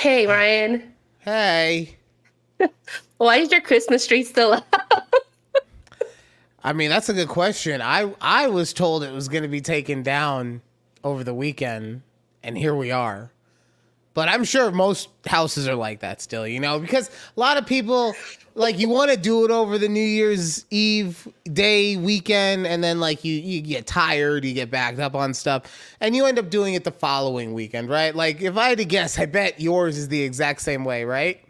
Hey, Ryan. Hey. Why is your Christmas tree still up? I mean, that's a good question. I I was told it was going to be taken down over the weekend, and here we are. But I'm sure most houses are like that still, you know, because a lot of people like you want to do it over the New Year's Eve day weekend, and then like you you get tired, you get backed up on stuff, and you end up doing it the following weekend, right? Like if I had to guess, I bet yours is the exact same way, right?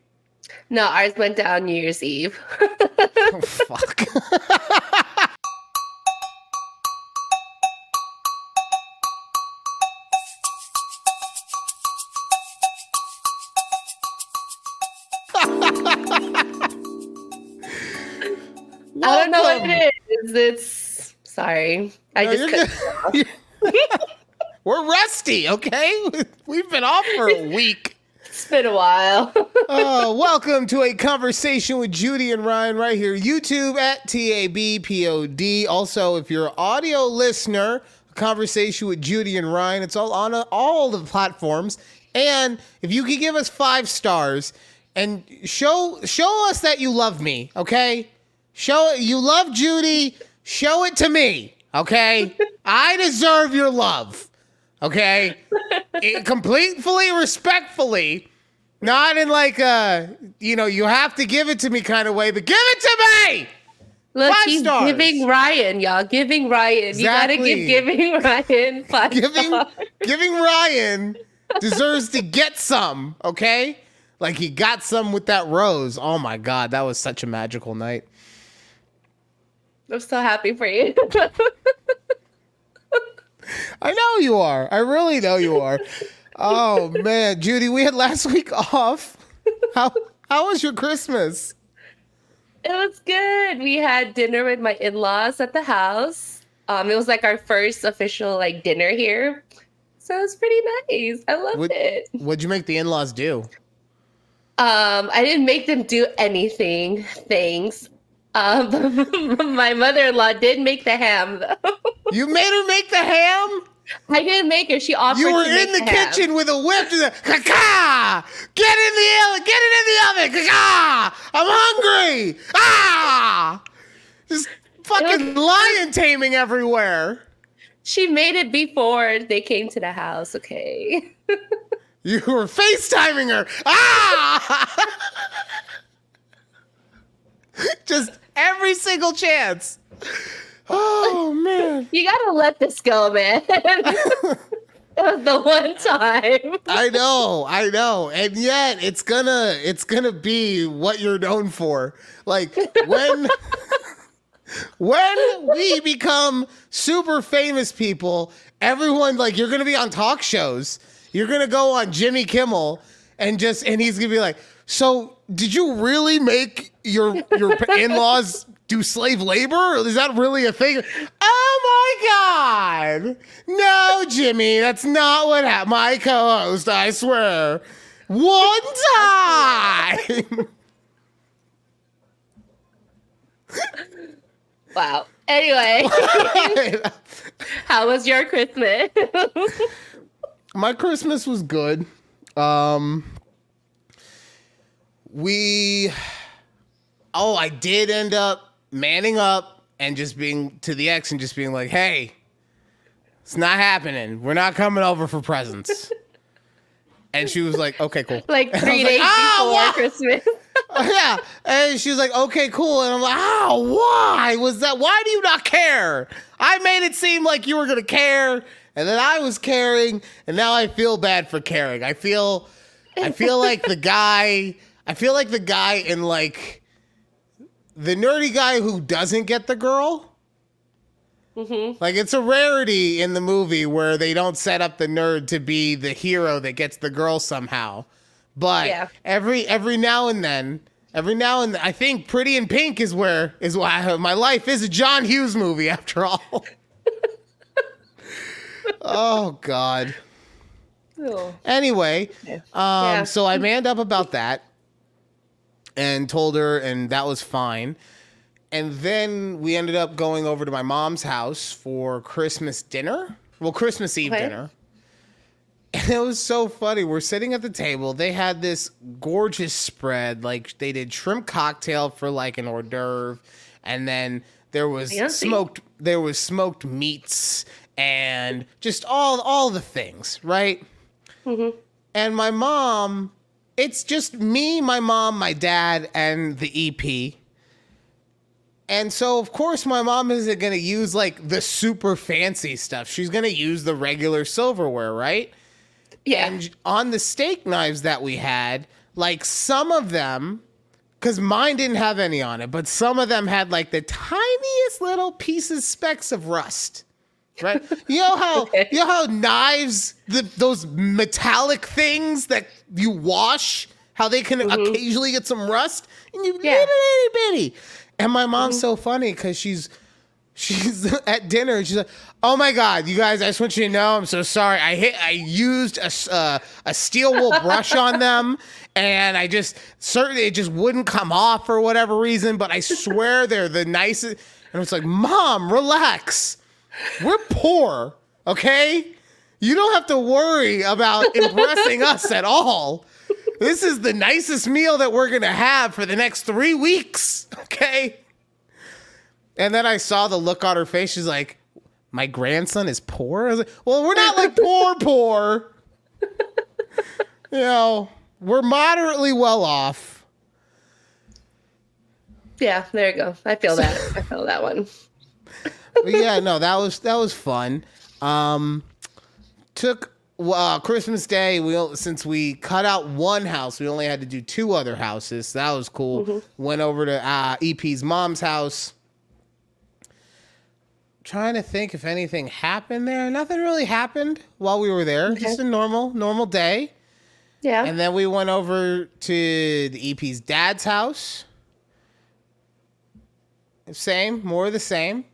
No, ours went down New Year's Eve. oh, fuck. I don't know what it is. It's sorry. I No, just. We're rusty, okay? We've been off for a week. It's been a while. Uh, welcome to a conversation with Judy and Ryan right here, YouTube at TABPOD. Also, if you're an audio listener, a conversation with Judy and Ryan, it's all on uh, all the platforms. And if you could give us five stars and show show us that you love me, okay? Show it. you love Judy, show it to me, okay? I deserve your love. Okay? It- completely respectfully, not in like a, you know, you have to give it to me kind of way, but give it to me. Look, Five he's stars. giving Ryan, y'all. Giving Ryan. You gotta Exactly. give giving Ryan five Giving stars. giving Ryan deserves to get some, okay? Like he got some with that rose. Oh my god, that was such a magical night. I'm so happy for you. I know you are. I really know you are. Oh man, Judy, we had last week off. How how was your Christmas? It was good. We had dinner with my in-laws at the house. Um, it was like our first official like dinner here. So it was pretty nice. I loved What- it. What'd you make the in-laws do? Um, I didn't make them do anything. Thanks. Um, my mother-in-law did make the ham though. You made her make the ham? I didn't make her. She offered. You were in the ham. kitchen with a whip to the ka Get in the oven, get it in the oven, ka I'm hungry. Ah! Just fucking lion taming everywhere. She made it before they came to the house. Okay. You were FaceTiming her. Ah! Just every single chance. Oh man. You gotta let this go, man. it was the one time. I know, I know. And yet it's gonna it's gonna be what you're known for. Like when when we become super famous people, everyone like you're gonna be on talk shows. You're gonna go on Jimmy Kimmel and just and he's gonna be like, So did you really make your your in-laws do slave labor? Is that really a thing? Oh my god! No, Jimmy, that's not what happened. My co-host, I swear. One time. Wow. Anyway, how was your Christmas? my Christmas was good. Um we Oh, I did end up manning up and just being to the ex and just being like, "Hey, it's not happening. We're not coming over for presents." and she was like, "Okay, cool." like three was like, days "Ah, before why?" Christmas. yeah. And she was like, okay, cool. And I'm like, oh, why was that? Why do you not care? I made it seem like you were to care. And then I was caring. And now I feel bad for caring. I feel, I feel like the guy, I feel like the guy in like the nerdy guy who doesn't get the girl. Like it's a rarity in the movie where they don't set up the nerd to be the hero that gets the girl somehow. But Yeah. every every now and then, every now and then, I think Pretty in Pink is where is why my life is a John Hughes movie after all. oh God. Oh. Anyway, um, Yeah. so I manned up about that and told her, and that was fine. And then we ended up going over to my mom's house for Christmas dinner. Well, Christmas Eve Okay. dinner. And it was so funny. We're sitting at the table. They had this gorgeous spread. Like they did shrimp cocktail for like an hors d'oeuvre, and then there was smoked. There was smoked meats and just all all the things, right? Mm-hmm. And my mom, it's just me, my mom, my dad, and the EP. And so, of course, my mom isn't going to use like the super fancy stuff. She's going to use the regular silverware, right? Yeah. And on the steak knives that we had, like some of them, because mine didn't have any on it, but some of them had like the tiniest little pieces, specks of rust. Right? You know how Okay. you know how knives, the, those metallic things that you wash, how they can occasionally get some rust, and you Yeah. itty bitty bitty. And my mom's so funny because she's she's at dinner and she's like, "Oh my god, you guys! I just want you to know, I'm so sorry. I hit, I used a uh, a steel wool brush on them, and I just certainly it just wouldn't come off for whatever reason. But I swear they're the nicest." And it's like, "Mom, relax. We're poor, okay? You don't have to worry about impressing us at all." This is the nicest meal that we're gonna have for the next three weeks, okay? And then I saw the look on her face. She's like, "My grandson is poor." I was like, "Well, we're not like poor, poor. you know, we're moderately well off." yeah, there you go. I feel that. I feel that one. But yeah, no, that was that was fun. Um, took uh, Christmas Day. We since we cut out one house, we only had to do two other houses. So that was cool. Went over to uh, EP's mom's house. Trying to think if anything happened there. Nothing really happened while we were there. Just a normal normal day. Yeah. And then we went over to the EP's dad's house. Same, more of the same.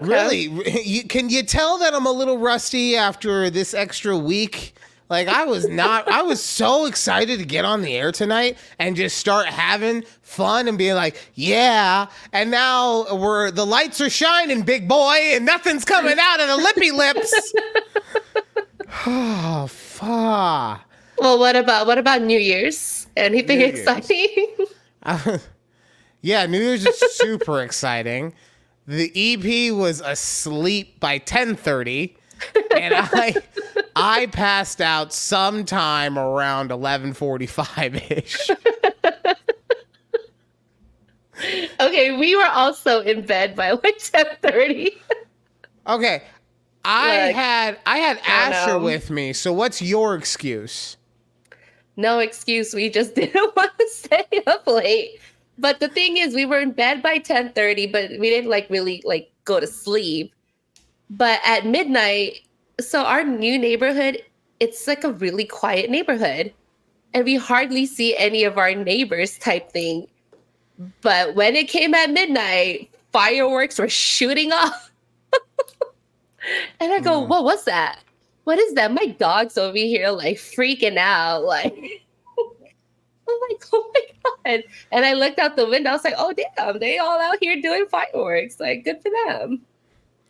Really, you, can you tell that I'm a little rusty after this extra week? Like I was not, I was so excited to get on the air tonight and just start having fun and being like, yeah. And now we're the lights are shining, big boy, and nothing's coming out of the lippy lips. oh, fuck. well, what about what about New Year's? Anything New Year's. exciting? Yeah, New Year's is super exciting. The EP was asleep by 10:30 and I I passed out sometime around 11:45ish. okay, we were also in bed by like ten thirty. Okay. I Look, had I had Asher know. with me. So what's your excuse? no excuse. We just didn't want to stay up late. But the thing is, we were in bed by ten thirty, but we didn't like really like go to sleep. But at midnight, so our new neighborhood, it's like a really quiet neighborhood, and we hardly see any of our neighbors type thing. But when it came at midnight, fireworks were shooting off. and I go, Mm. what was that? What is that? My dog's over here like freaking out. Like, I'm like, oh my God. And I looked out the window. I was like, oh, damn, they all out here doing fireworks. Like, good for them.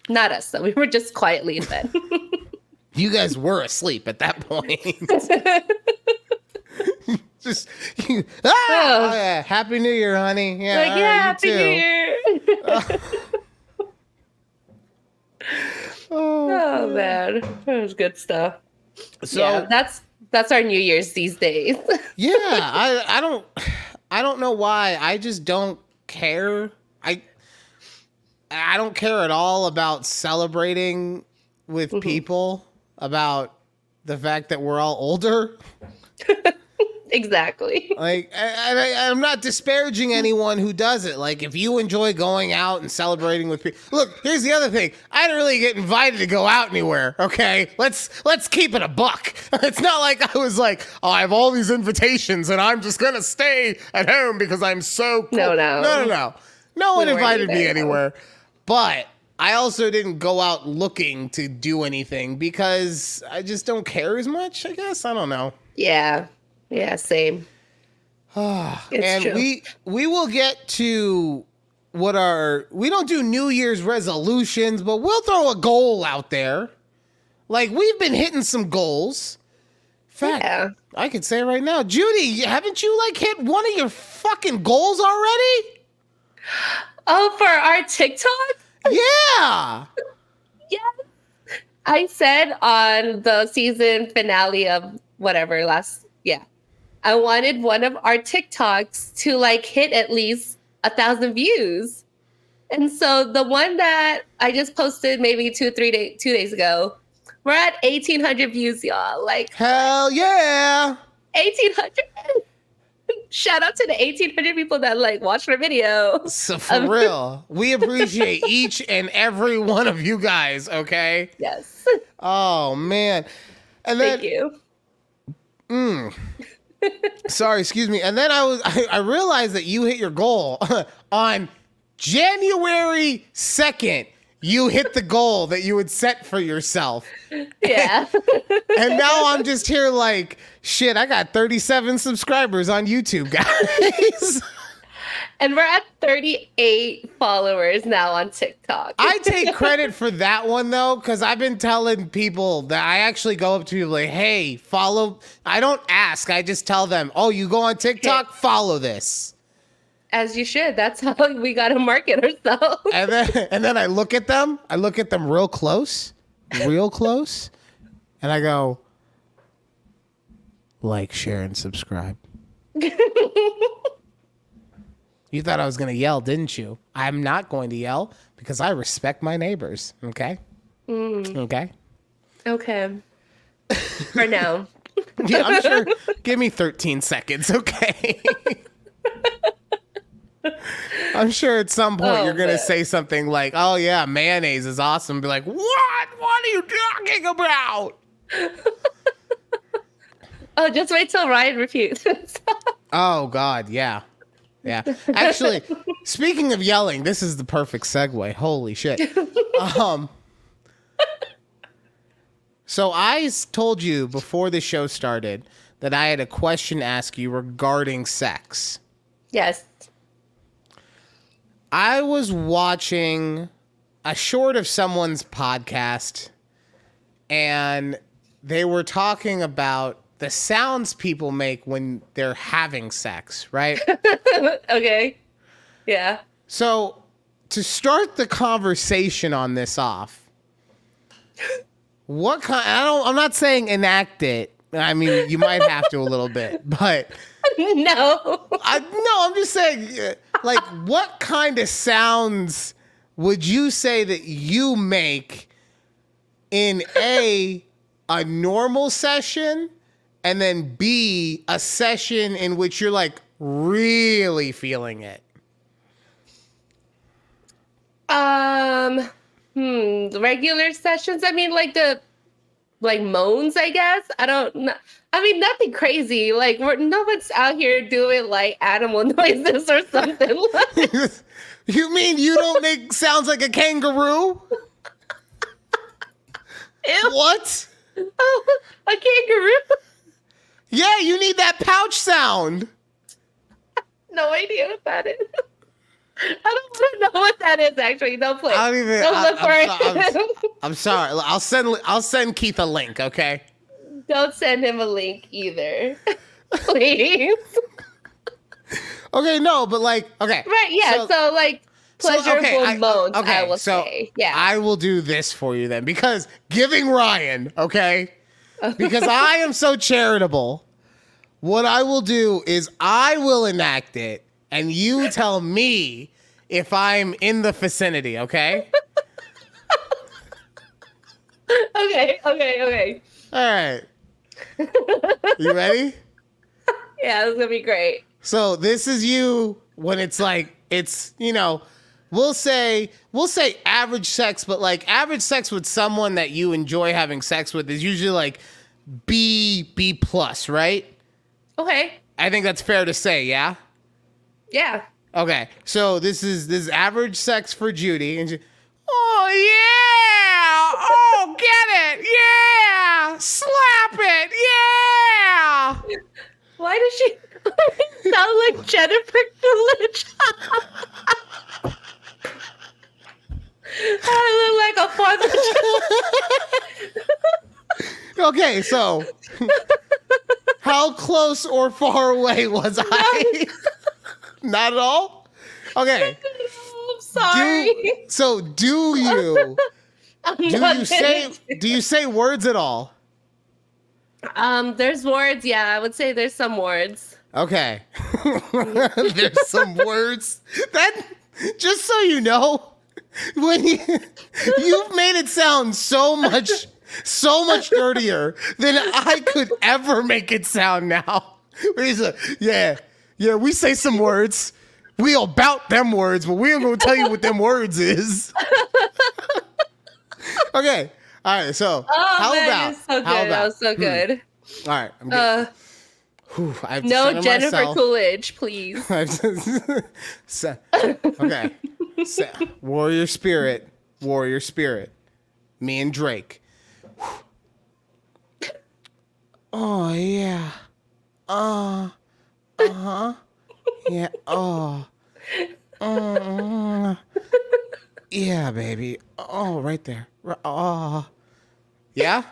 Not us, though. We were just quietly in bed. You guys were asleep at that point. Just you, ah, Oh. oh, yeah. Happy New Year, honey. Yeah, like, yeah, you happy too. New Year. Oh, oh, man. That was good stuff. so yeah, that's that's our New Year's these days. yeah i i don't i don't know why i just don't care i i don't care at all about celebrating with Mhm. people about the fact that we're all older exactly. like I, I, i'm not disparaging anyone who does it like if you enjoy going out and celebrating with people look here's the other thing i didn't really get invited to go out anywhere okay let's let's keep it a buck it's not like i was like oh i have all these invitations and i'm just gonna stay at home because i'm so cool. No, no. no no no no one We invited me anywhere but I also didn't go out looking to do anything because I just don't care as much, I guess. I don't know. Yeah. Yeah, same. And true. we we will get to what our we don't do New Year's resolutions, but we'll throw a goal out there. Like we've been hitting some goals. Fact, Yeah. I could say it right now, Judy. Haven't you like hit one of your fucking goals already? Oh, for our TikTok? Yeah. Yes. I said on the season finale of whatever last, yeah, I wanted one of our TikToks to like hit at least a thousand views. And so the one that I just posted maybe two, three days, two days ago, we're at 1800 views, y'all. Like Hell yeah. 1800. Shout out to the 1800 people that like watched our video. So for Um, real, we appreciate each and every one of you guys. Okay. Yes. Oh man. And then Thank you. Sorry, excuse me. And then I was I, I realized that you hit your goal on January 2nd. You hit the goal that you had set for yourself. Yeah. And now I'm just here like, shit, I got 37 subscribers on YouTube, guys. And we're at 38 followers now on TikTok. I take credit for that one though, because I've been telling people that I actually go up to people like, hey, follow. I don't ask, I just tell them, oh, you go on TikTok, follow this. As you should. That's how we got to market ourselves. And then and then I look at them, I look at them real close, real close, and I go, like, share, and subscribe. You thought I was going to yell, didn't you? I'm not going to yell because I respect my neighbors. Okay. Mm. Okay. Okay. For now. Yeah, I'm sure. Give me 13 seconds, okay? I'm sure at some point Oh, you're going to say something like, oh, yeah, mayonnaise is awesome. Be like, what? What are you talking about? Oh, just wait till Ryan refutes. Oh, God. Yeah. Yeah. Actually, speaking of yelling, this is the perfect segue. Holy shit. Um, so I told you before the show started that I had a question to ask you regarding sex. yes. I was watching a short of someone's podcast and they were talking about the sounds people make when they're having sex, right? okay. Yeah. so, to start the conversation on this off, what kind I don't I'm not saying enact it. I mean, you might have to a little bit, but no. I no, I'm just saying, uh, like, what kind of sounds would you say that you make in a a normal session, and then b a session in which you're like really feeling it? Um, hmm, regular sessions. I mean, like the like moans. I guess I don't. know. I mean, nothing crazy. Like we're no one's out here doing like animal noises or something. you mean you don't make sounds like a kangaroo? Ew. What? Oh, a kangaroo. Yeah, you need that pouch sound. No idea what that is. I don't know what that is. Actually, don't play. I don't even. Don't I, look for I'm, so- I'm, it. I'm sorry. I'll send. I'll send Keith a link. Okay. don't send him a link either, please. Okay. No, but like. Okay. Right? Yeah. So- So, like so, pleasurable okay, I- moans. okay, I will so say. Yeah. I will do this for you then because giving Ryan. Okay. Because I am so charitable. What I will do is I will enact it, and you tell me if I'm in the vicinity. Okay. okay. Okay. Okay. All right. You ready? Yeah, this is gonna be great. So this is you when it's like it's you know we'll say we'll say average sex, but like average sex with someone that you enjoy having sex with is usually like B B plus, right? Okay. I think that's fair to say, yeah. Yeah. Okay, so this is this is average sex for Judy, and she, oh yeah, oh get it, yeah, slap it, yeah. Why does she sound like Jennifer Coolidge? I look like a fourth of Okay, so how close or far away was I? Not at all. Okay. I'm sorry. Do, so do you do you say do you say words at all? Um, there's words. Yeah, I would say there's some words. Okay. There's some words that just so you know, when you you've made it sound so much so much dirtier than I could ever make it sound now. He's like, yeah, yeah, we say some words. We about them words, but we ain't gonna tell you what them words is. okay. All right, so Oh how man, about so good. how That about was so good. all right, I'm good. Uh, Whew, I have no Jennifer myself. Coolidge, please. Se- okay. Se- warrior spirit. Warrior spirit. Me and Drake. Oh yeah. Uh. Uh huh. Yeah. Oh. Uh, yeah, baby. Oh, right there. Oh. Yeah.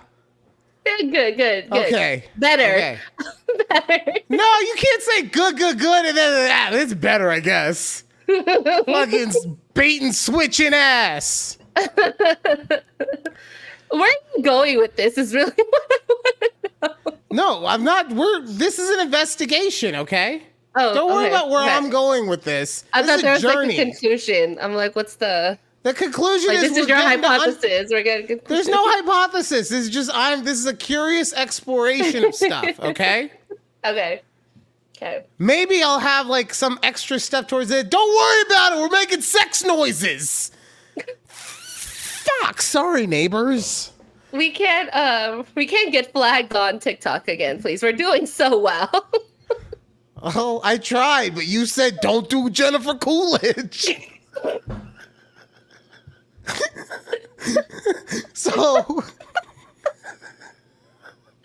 Good, good, good. good. Okay. Better. Okay. Better. No, you can't say good, good, good, and then ah, it's better, I guess. Fucking bait and switching ass. Where are you going with this? Is really what I know. No, I'm not. We're. This is an investigation, okay? Oh, Don't worry okay, about where okay. I'm going with this. I this thought is there a was like journey. a conclusion. I'm like, what's the the conclusion like? is This is your to un- hypothesis. We're getting. There's no hypothesis. This is just I'm. This is a curious exploration of stuff. Okay. Okay. Okay. Maybe I'll have like some extra stuff towards it. Don't worry about it. We're making sex noises. Fuck. Sorry, neighbors. We can't. Um. We can't get flagged on TikTok again, please. We're doing so well. Oh, I tried, but you said don't do Jennifer Coolidge. so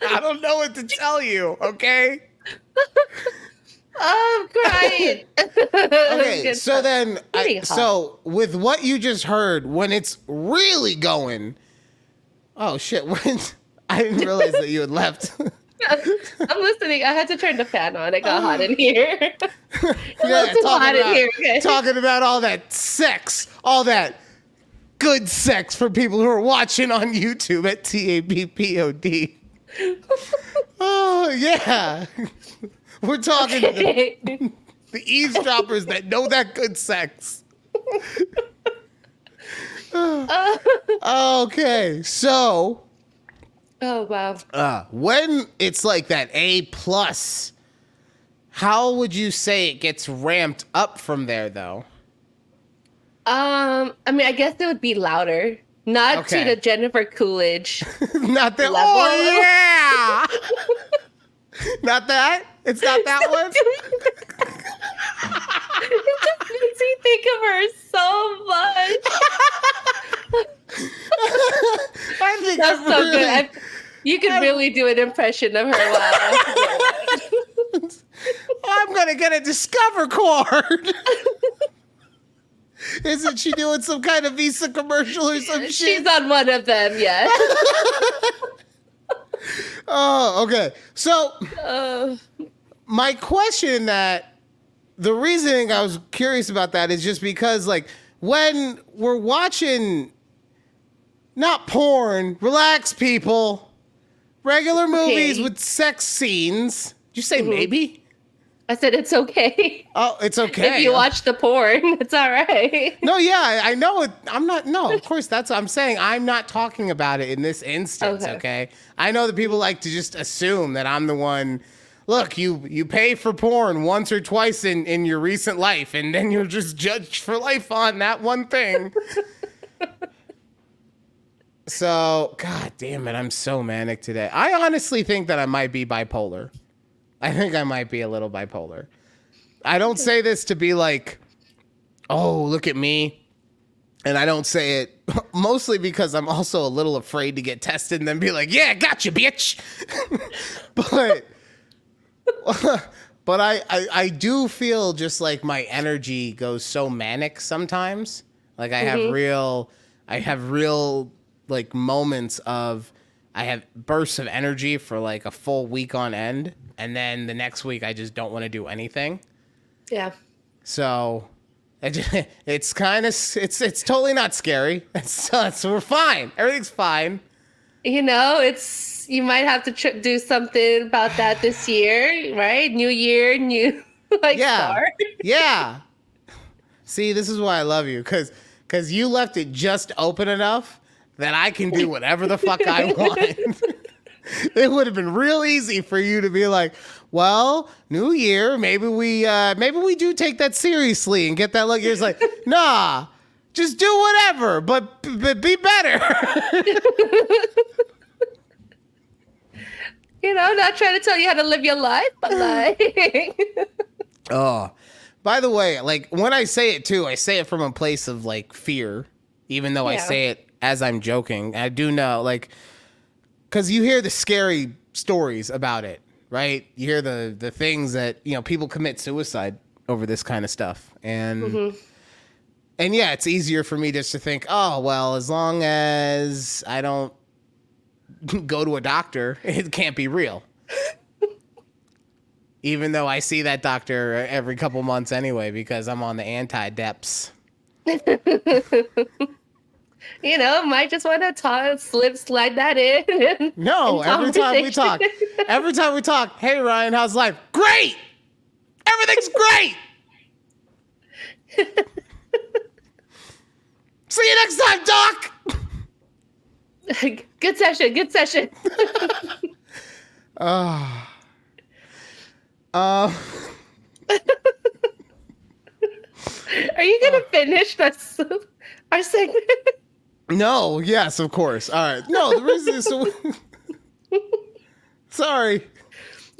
I don't know what to tell you, okay? I'm crying. Okay, so then I, so with what you just heard, when it's really going Oh shit, when I didn't realize that you had left. I'm listening. I had to turn the fan on. It got hot oh. in here. It's a Yeah, too hot talking in about, here. Okay. talking about all that sex, all that good sex for people who are watching on YouTube at TABPOD. Oh, yeah. We're talking the, the eavesdroppers that know that good sex. okay, so oh wow. uh, when it's like that A plus, how would you say it gets ramped up from there, though? Um, I mean, I guess it would be louder. Not Okay. to the Jennifer Coolidge. Not that. Level. Oh yeah. not that. It's not that one. it just makes me think of her so much. I think That's I so really, good. I, you could really do an impression of her. Wow. I'm gonna get a Discover card. Isn't she doing some kind of Visa commercial or some shit? She's on one of them, yes. Oh, okay. So Uh, my question that the reasoning I was curious about that is just because like when we're watching not porn, relax people, regular movies Okay. with sex scenes. Did you say maybe? I said it's okay. Oh, it's okay. If you watch the porn, it's all right. No, yeah, I know it. I'm not. No, of course, that's what I'm saying. I'm not talking about it in this instance. Okay. Okay. I know that people like to just assume that I'm the one. Look, you you pay for porn once or twice in in your recent life, and then you're just judged for life on that one thing. so, god damn it, I'm so manic today. I honestly think that I might be bipolar. I think I might be a little bipolar. I don't say this to be like, oh, look at me. And I don't say it mostly because I'm also a little afraid to get tested and then be like, yeah, gotcha, bitch. but but I, I I do feel just like my energy goes so manic sometimes. Like I have mm-hmm. real I have real like moments of I have bursts of energy for like a full week on end, and then the next week I just don't want to do anything. Yeah. So it just, it's kind of it's it's totally not scary. It's, it's we're fine. Everything's fine. You know, it's you might have to do something about that this year, right? New year, new like Yeah. start. Yeah. See, this is why I love you, cause cause you left it just open enough that I can do whatever the fuck I want. it would have been real easy for you to be like, well, new year, maybe we uh maybe we do take that seriously and get that look. You're just like, nah, just do whatever, but, but be better. You know, not trying to tell you how to live your life, but like Oh, by the way, like when I say it too, I say it from a place of like fear, even though I say it as I'm joking. I do know, like, because you hear the scary stories about it, right? You hear the the things that you know people commit suicide over this kind of stuff, and mm-hmm. and yeah, it's easier for me just to think, oh well, as long as I don't go to a doctor, it can't be real. Even though I see that doctor every couple months anyway, because I'm on the anti-deps. You know, might just want to talk, slip, slide that in. No, in every time we talk, every time we talk, hey Ryan, how's life? Great! Everything's great! See you next time, Doc! good session, good session. Uh, Are you gonna finish this, our segment? No, yes, of course. All right. No, the reason is so. Sorry.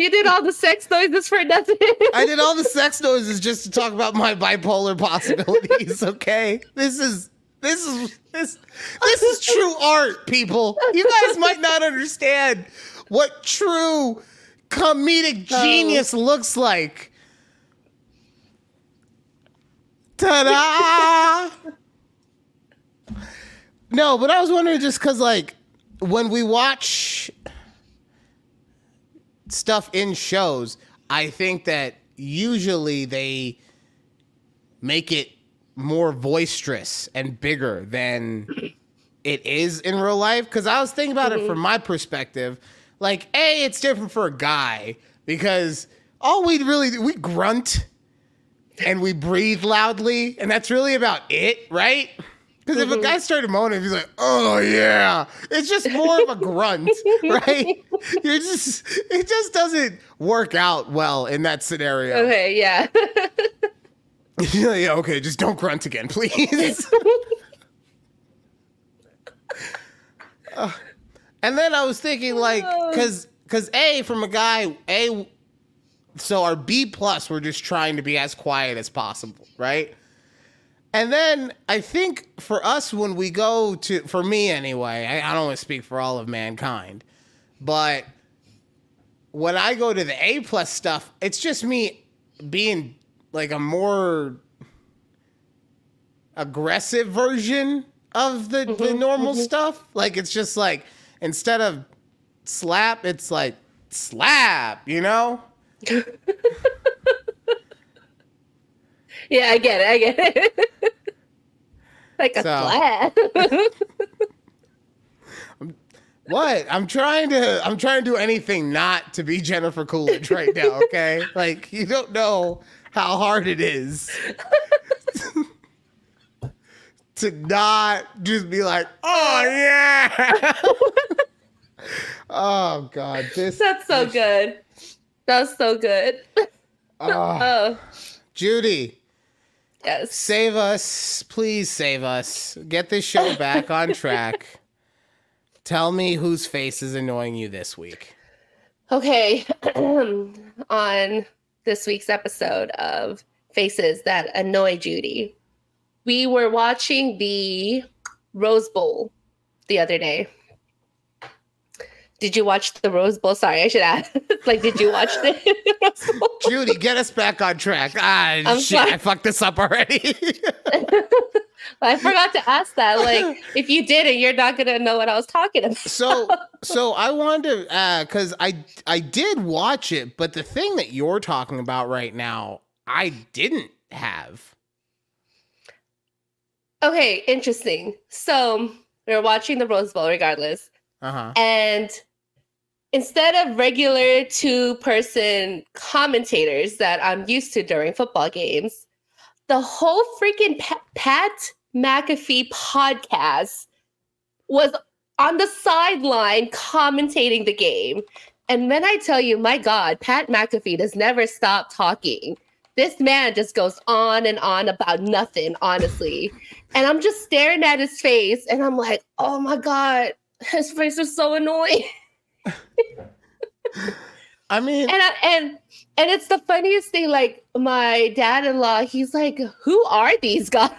You did all the sex noises for nothing. I did all the sex noises just to talk about my bipolar possibilities, okay? This is this is this this is true art, people. You guys might not understand what true comedic genius looks like. Ta-da! No, but I was wondering just cuz like when we watch stuff in shows, I think that usually they make it more boisterous and bigger than it is in real life. Because I was thinking about it from mm-hmm. my perspective. Like, A, it's different for a guy because all we really do, we grunt and we breathe loudly, and that's really about it, right? Because if a guy started moaning, he's like, "Oh yeah," it's just more of a grunt, right? You're just, it just doesn't work out well in that scenario. okay, yeah. yeah, yeah, okay, just don't grunt again, please. Uh, and then I was thinking, like, because because a from a guy a, so our B plus we're just trying to be as quiet as possible, right? And then I think for us when we go to for me anyway, I, I don't want to speak for all of mankind, but when I go to the A plus stuff, it's just me being like a more aggressive version of the, the mm-hmm, normal mm-hmm. stuff. Like it's just like instead of slap, it's like slap, you know? yeah, I get it. I get it. like a So- slap. What? I'm trying to I'm trying to do anything not to be Jennifer Coolidge right now, okay? like you don't know how hard it is to not just be like, "Oh yeah." oh god, this That's so good. That's so good. oh, Oh, Judy, yes. save us, please save us. Get this show back on track. Tell me whose face is annoying you this week. Okay. On this week's episode of Faces That Annoy Judy, we were watching the Rose Bowl the other day. Did you watch the Rose Bowl? Sorry, I should ask. like, did you watch the Rose Bowl? Judy, get us back on track. Ah, I'm shit, sorry. I fucked this up already. I forgot to ask that. Like, if you didn't, you're not gonna know what I was talking about. So, so I wanted to, uh, cause I I did watch it, but the thing that you're talking about right now, I didn't have. Okay, interesting. So we are watching the Rose Bowl, regardless, Uh huh. and instead of regular two-person commentators that I'm used to during football games, the whole freaking Pa- Pat McAfee podcast was on the sideline commentating the game. And when I tell you, my God, Pat McAfee does never stop talking. This man just goes on and on about nothing, honestly. And I'm just staring at his face and I'm like, oh my God, his face is so annoying. I mean, And I, and and it's the funniest thing. Like my dad-in-law, he's like, "Who are these guys?"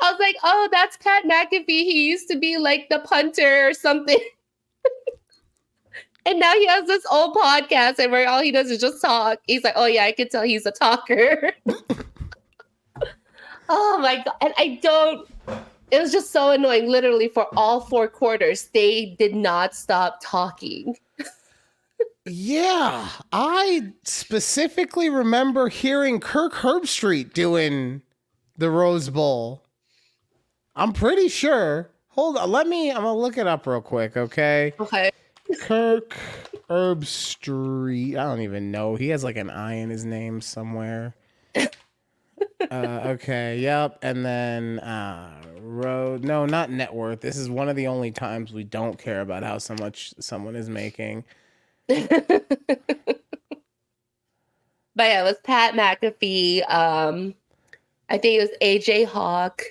I was like, "Oh, that's Pat McAfee. He used to be like the punter or something." and now he has this old podcast, and where all he does is just talk. He's like, "Oh yeah, I can tell he's a talker." oh my god! And I don't. It was just so annoying. Literally, for all four quarters, they did not stop talking. yeah, I specifically remember hearing Kirk Herbstreit doing the Rose Bowl. I'm pretty sure. Hold on, let me. I'm gonna look it up real quick, okay? Okay. Kirk Herbstreit. I don't even know. He has like an I in his name somewhere. Uh, okay. Yep. And then uh, road. No, not net worth. This is one of the only times we don't care about how so much someone is making. But yeah, it was Pat McAfee. Um, I think it was AJ Hawk.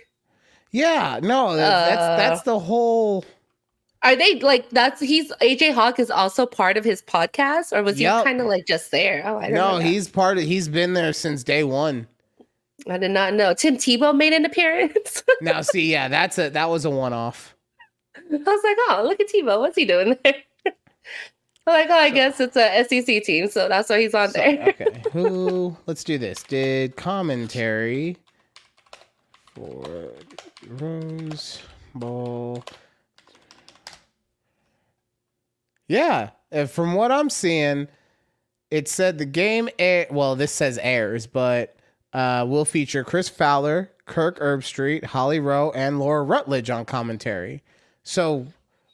Yeah. No. That's Uh. that's the whole. Are they like that's he's AJ Hawk is also part of his podcast, or was Yup. he kind of like just there? Oh, I don't No, know. he's part of. He's been there since day one. I did not know. Tim Tebow made an appearance. Now, see, yeah, that's a that was a one off. I was like, oh, look at Tebow. What's he doing there? I'm like, oh, I guess it's a SEC team, so that's why he's on So, there. okay. Who? Let's do this. Did commentary for Rose Bowl? Yeah, from what I'm seeing, it said the game air. Well, this says airs, but uh, will feature Chris Fowler, Kirk Herbstreit, Holly Rowe, and Laura Rutledge on commentary. So,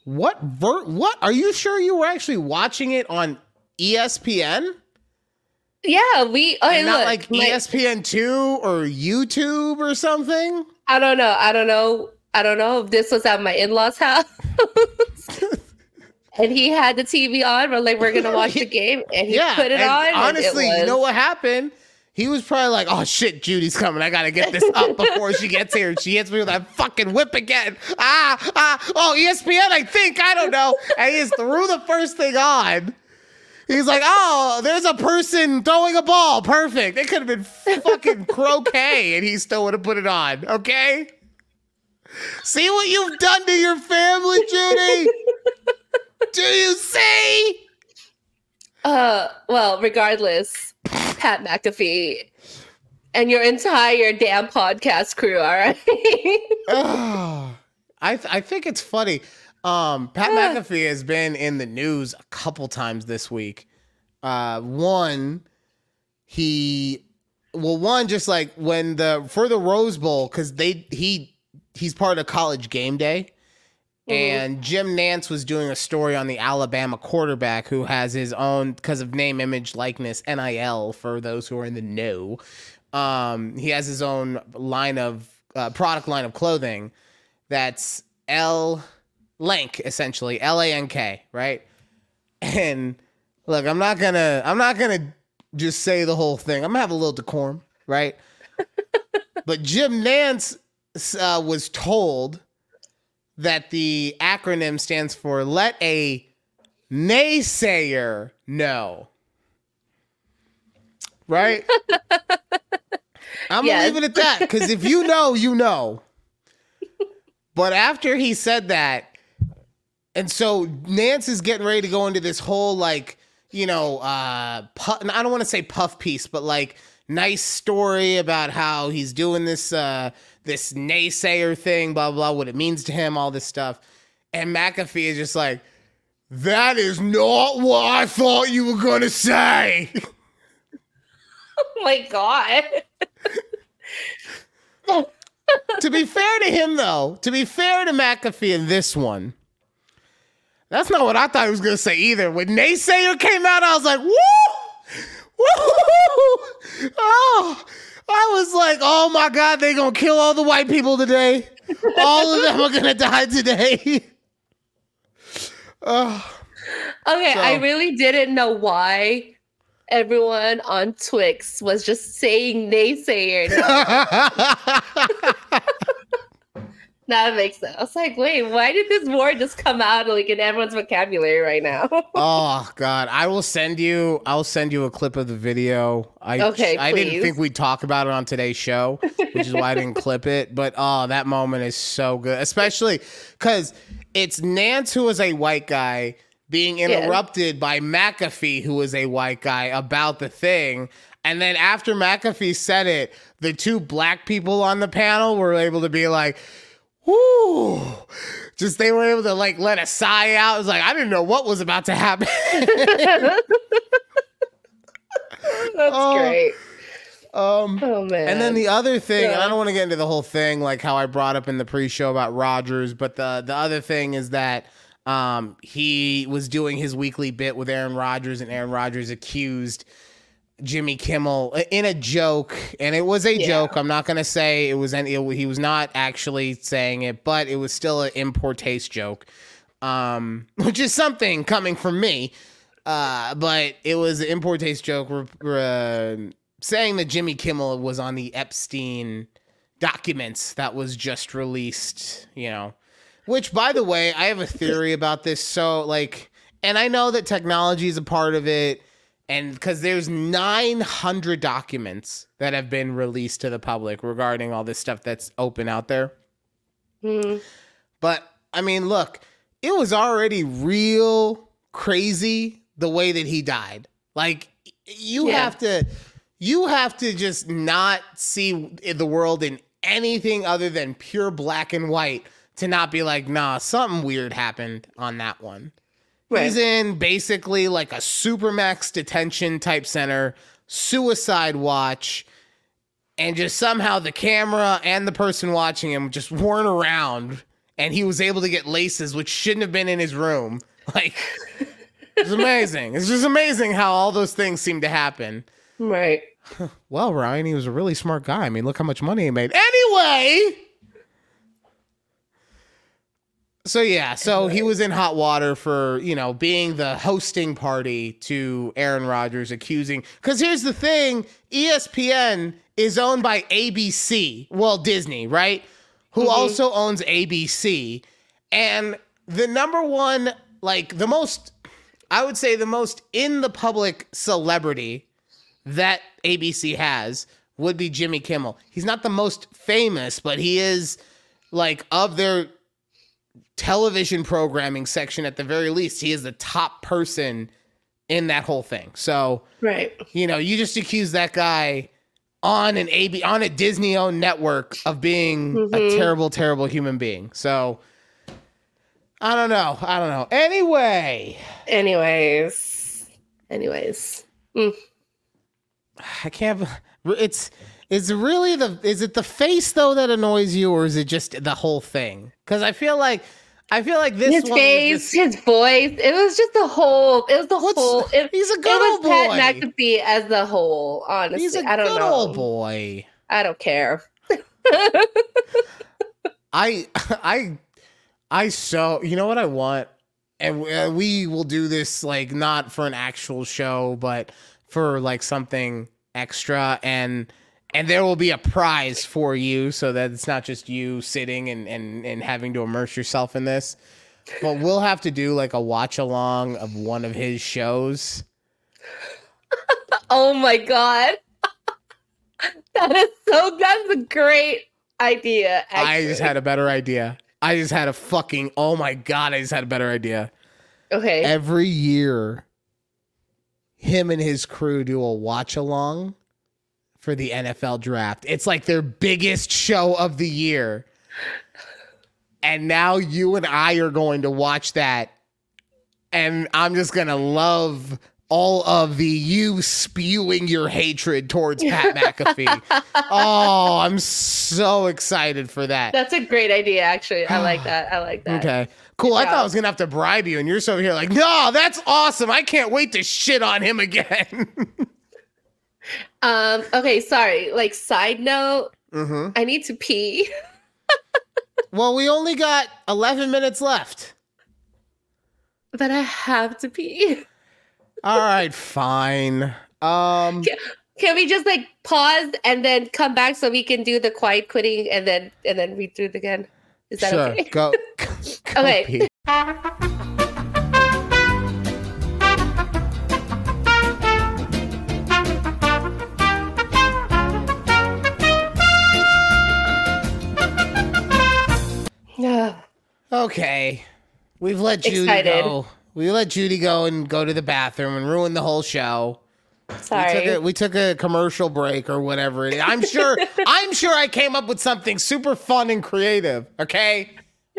what ver- What are you sure you were actually watching it on ESPN? Yeah, we. Oh, And not look, like ESPN two or YouTube or something. I don't know. I don't know. I don't know if this was at my in-laws' house. and he had the TV on. We're like, we're gonna watch the game, and he yeah, put it on. Honestly, you know what happened? He was probably like, "Oh shit, Judy's coming! I gotta get this up before she gets here." And she hits me with that fucking whip again. Ah, ah. Oh, ESPN, I think I don't know. And he threw the first thing on. He's like, "Oh, there's a person throwing a ball. Perfect. It could have been fucking croquet, and he still would have put it on." Okay. See what you've done to your family, Judy. Do you see? Uh, well, regardless, Pat McAfee and your entire damn podcast crew. All right. I th- I think it's funny. Um, Pat. McAfee has been in the news a couple times this week. Uh, one, he, well, one just like when the for the Rose Bowl because they he he's part of College Game Day. Mhm. And Jim Nance was doing a story on the Alabama quarterback who has his own, because of name, image, likeness, NIL, for those who are in the know. Um, he has his own line of uh, product line of clothing that's L Lank, essentially L A N K, right? And look, I'm not gonna, I'm not gonna just say the whole thing. I'm gonna have a little decorum, right? but Jim Nance uh, was told that the acronym stands for let a naysayer know. Right? I'm Yes. gonna leave it at that because if you know, you know. But after he said that, and so Nance is getting ready to go into this whole like, you know, uh, pu- I don't want to say puff piece, but like nice story about how he's doing this uh this naysayer thing, blah blah, blah, what it means to him, all this stuff. And McAfee is just like, that is not what I thought you were gonna say. Oh my god. to be fair to him, though, to be fair to McAfee in this one, that's not what I thought he was gonna say either. When Naysayer came out, I was like, woo! Woo! Oh, I was like, oh my god, they gonna kill all the white people today. All of them are gonna die today. oh. Okay, so. I really didn't know why everyone on Twix was just saying naysayer. That makes sense. I was like, wait, why did this word just come out like in everyone's vocabulary right now? oh God, I will send you. I'll send you a clip of the video. I okay, I please. didn't think we'd talk about it on today's show, which is why I didn't clip it. But oh, that moment is so good, especially because it's Nance who is a white guy being interrupted yeah. by McAfee, who is a white guy, about the thing. And then after McAfee said it, the two black people on the panel were able to be like, whoo, just they were able to like let a sigh out. It was like, I didn't know what was about to happen. That's uh, great. Um, oh man! And then the other thing, yeah. and I don't want to get into the whole thing, like how I brought up in the pre-show about Rodgers, but the the other thing is that um, he was doing his weekly bit with Aaron Rodgers, and Aaron Rodgers accused Jimmy Kimmel uh, in a joke, and it was a yeah. joke. I'm not gonna say it was any. It, he was not actually saying it, but it was still an import taste joke, um, which is something coming from me. Uh, but it was an import taste joke. Uh, saying that Jimmy Kimmel was on the Epstein documents that was just released. You know, which by the way, I have a theory about this. So like, and I know that technology is a part of it and because there's 900 documents that have been released to the public regarding all this stuff that's open out there. Mm-hmm. But I mean, look, it was already real crazy the way that he died. Like you yeah. have to you have to just not see the world in anything other than pure black and white to not be like, nah, something weird happened on that one. Right. He's in basically like a supermax detention type center, suicide watch, and just somehow the camera and the person watching him just weren't around, and he was able to get laces which shouldn't have been in his room. Like, it's amazing. it's just amazing how all those things seem to happen. Right. Well, Ryan, he was a really smart guy. I mean, look how much money he made. Anyway. So yeah, so he was in hot water for, you know, being the hosting party to Aaron Rodgers accusing cuz here's the thing, ESPN is owned by ABC, well Disney, right? Who mm-hmm. also owns ABC. And the number one like the most I would say the most in the public celebrity that ABC has would be Jimmy Kimmel. He's not the most famous, but he is like of their television programming section at the very least. He is the top person in that whole thing. So, right. You know, you just accuse that guy on an AB on a Disney owned network of being mm-hmm. a terrible, terrible human being. So I don't know. I don't know. Anyway. Anyways. Anyways. Mm. I can't it's is really the is it the face though that annoys you or is it just the whole thing? Cuz I feel like I feel like this his face, just, his voice. It was just the whole. It was the whole. It, he's a good old boy. Pat McAfee as the whole. Honestly, he's a I don't good know. old boy. I don't care. I I I so you know what I want, and uh, we will do this like not for an actual show, but for like something extra and and there will be a prize for you so that it's not just you sitting and, and, and having to immerse yourself in this. But we'll have to do like a watch along of one of his shows. oh my god. that is so that's a great idea. Actually. I just had a better idea. I just had a fucking oh my god, I just had a better idea. Okay. Every year him and his crew do a watch along for the NFL draft. It's like their biggest show of the year. And now you and I are going to watch that. And I'm just going to love all of the you spewing your hatred towards Pat McAfee. oh, I'm so excited for that. That's a great idea, actually. I like that. I like that. Okay. Cool. I thought I was gonna have to bribe you, and you're so here like, no, that's awesome. I can't wait to shit on him again. Um, okay, sorry. Like side note, mm-hmm. I need to pee. Well, we only got 11 minutes left. But I have to pee. All right, fine. Um, Can we just like pause and then come back so we can do the quiet quitting and then and then read through it again? Is that sure. okay? Go. go Okay. pee. Yeah. Okay. We've let Judy Excited. go. We let Judy go and go to the bathroom and ruin the whole show. We took, Sorry. a, we took a commercial break or whatever it is. I'm sure I'm sure I came up with something super fun and creative, okay?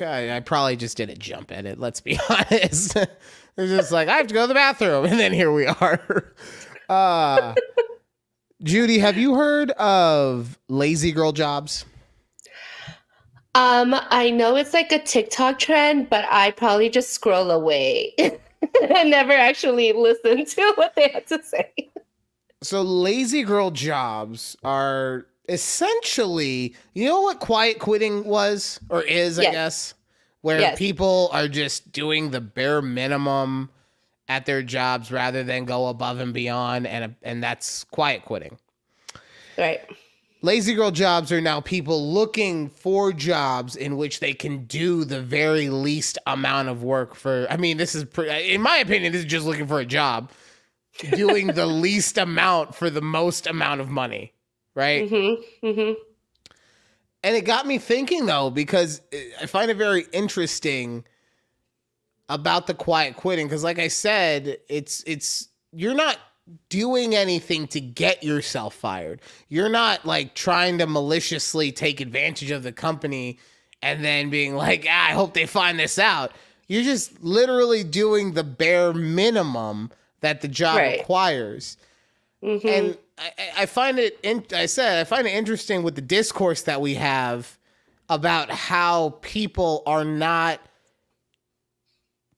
I I probably just did a jump at it, let's be honest. It's just like I have to go to the bathroom and then here we are. Uh Judy, have you heard of lazy girl jobs? Um, I know it's like a TikTok trend, but I probably just scroll away and never actually listen to what they had to say. So lazy girl jobs are essentially, you know what quiet quitting was or is, I guess, where Yes. people are just doing the bare minimum at their jobs rather than go above and beyond and and that's quiet quitting. Right. Lazy girl jobs are now people looking for jobs in which they can do the very least amount of work for I mean this is pre- in my opinion this is just looking for a job doing the least amount for the most amount of money, right? Mm-hmm. Mm-hmm. And it got me thinking though, because I find it very interesting about the quiet quitting. Because, like I said, it's it's you're not doing anything to get yourself fired. You're not like trying to maliciously take advantage of the company and then being like, ah, I hope they find this out. You're just literally doing the bare minimum that the job Right. requires Mm-hmm. and I, I- I find it. In, I said I find it interesting with the discourse that we have about how people are not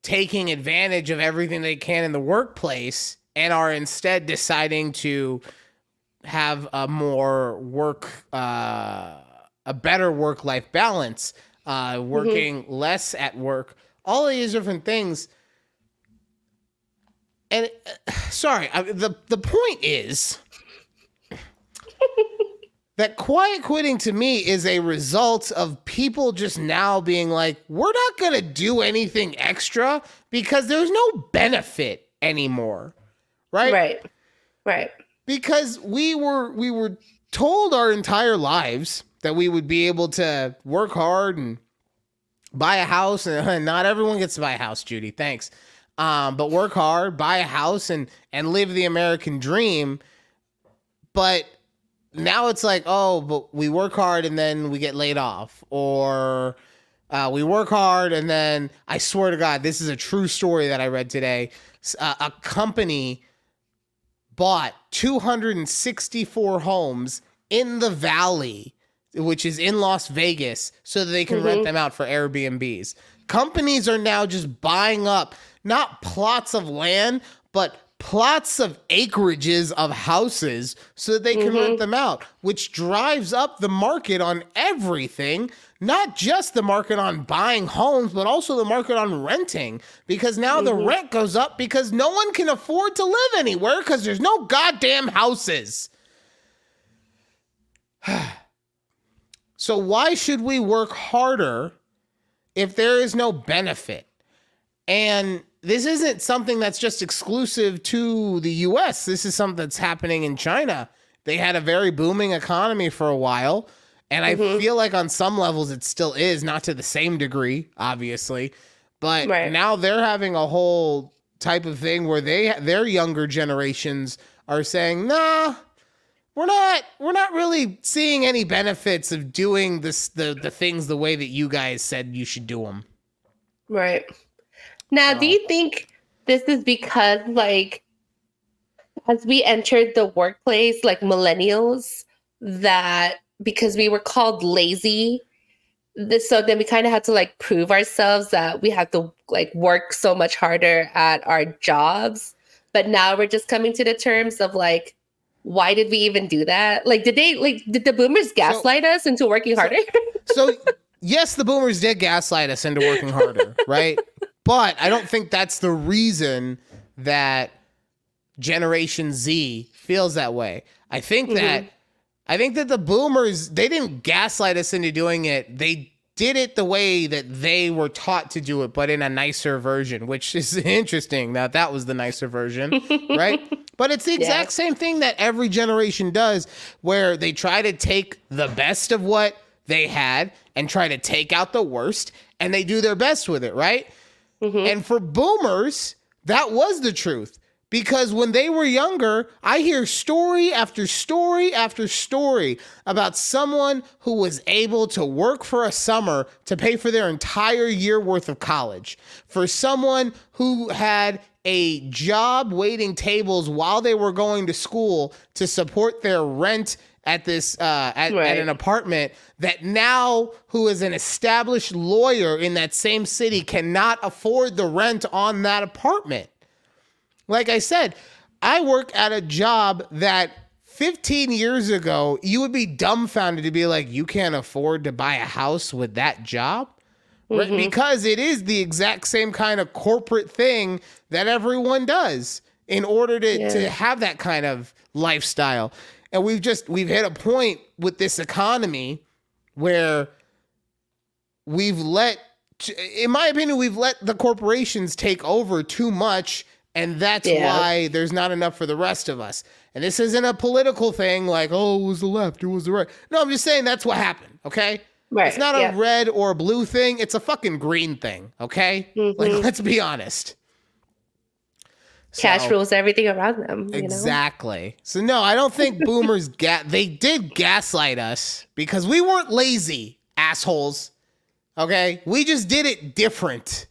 taking advantage of everything they can in the workplace and are instead deciding to have a more work, uh, a better work life balance, uh, working less at work, all of these different things. And uh, sorry, I, the the point is that quiet quitting to me is a result of people just now being like, we're not going to do anything extra because there's no benefit anymore. Right? Right. Right. Because we were we were told our entire lives that we would be able to work hard and buy a house and not everyone gets to buy a house, Judy. Thanks. Um, but work hard, buy a house and and live the American dream. But now it's like, oh, but we work hard and then we get laid off, or uh, we work hard and then I swear to God, this is a true story that I read today. Uh, a company bought 264 homes in the valley, which is in Las Vegas, so that they can rent mm-hmm. them out for Airbnbs. Companies are now just buying up not plots of land, but plots of acreages of houses so that they can rent mm-hmm. them out, which drives up the market on everything, not just the market on buying homes, but also the market on renting. Because now the mm-hmm. rent goes up because no one can afford to live anywhere because there's no goddamn houses. so, why should we work harder if there is no benefit? And this isn't something that's just exclusive to the US. This is something that's happening in China. They had a very booming economy for a while. And I mm-hmm. feel like on some levels it still is, not to the same degree, obviously. But Right. now they're having a whole type of thing where they their younger generations are saying, nah, we're not we're not really seeing any benefits of doing this the the things the way that you guys said you should do them. Right. Now, do you think this is because like as we entered the workplace like millennials that because we were called lazy this, so then we kind of had to like prove ourselves that we have to like work so much harder at our jobs. But now we're just coming to the terms of like why did we even do that? Like did they like did the boomers gaslight so, us into working harder? so yes the boomers did gaslight us into working harder right? But i don't think that's the reason that generation z feels that way. I think mm-hmm. that I think that the boomers, they didn't gaslight us into doing it. They did it the way that they were taught to do it, but in a nicer version, which is interesting that that was the nicer version, right? But it's the exact yeah. same thing that every generation does, where they try to take the best of what they had and try to take out the worst, and they do their best with it, right? Mm-hmm. And for boomers, that was the truth because when they were younger, I hear story after story after story about someone who was able to work for a summer to pay for their entire year worth of college, for someone who had a job waiting tables while they were going to school to support their rent at this uh, at, right. at, an apartment that now who is an established lawyer in that same city cannot afford the rent on that apartment like I said, I work at a job that 15 years ago, you would be dumbfounded to be like, you can't afford to buy a house with that job. Mm-hmm. Right? Because it is the exact same kind of corporate thing that everyone does in order to, yeah. to have that kind of lifestyle. And we've just we've hit a point with this economy where we've let in my opinion, we've let the corporations take over too much and that's yeah. why there's not enough for the rest of us. And this isn't a political thing like, oh, it was the left, it was the right. No, I'm just saying that's what happened, okay? Right. It's not yeah. a red or a blue thing, it's a fucking green thing, okay? Mm-hmm. Like, let's be honest. Cash so, rules everything around them. exactly. Know? So no, I don't think boomers ga- they did gaslight us because we weren't lazy assholes. Okay? We just did it different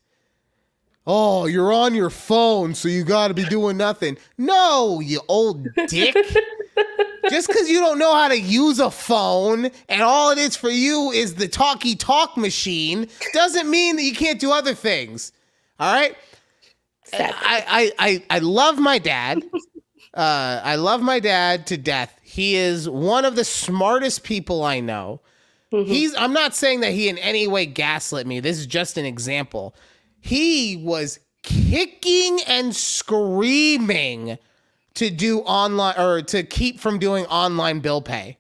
oh, you're on your phone, so you got to be doing nothing. No, you old dick. Just because you don't know how to use a phone and all it is for you is the talkie talk machine doesn't mean that you can't do other things. All right. I, I, I, I love my dad. Uh, I love my dad to death. He is one of the smartest people I know. Mm-hmm. He's. I'm not saying that he in any way gaslit me. This is just an example he was kicking and screaming to do online or to keep from doing online bill pay.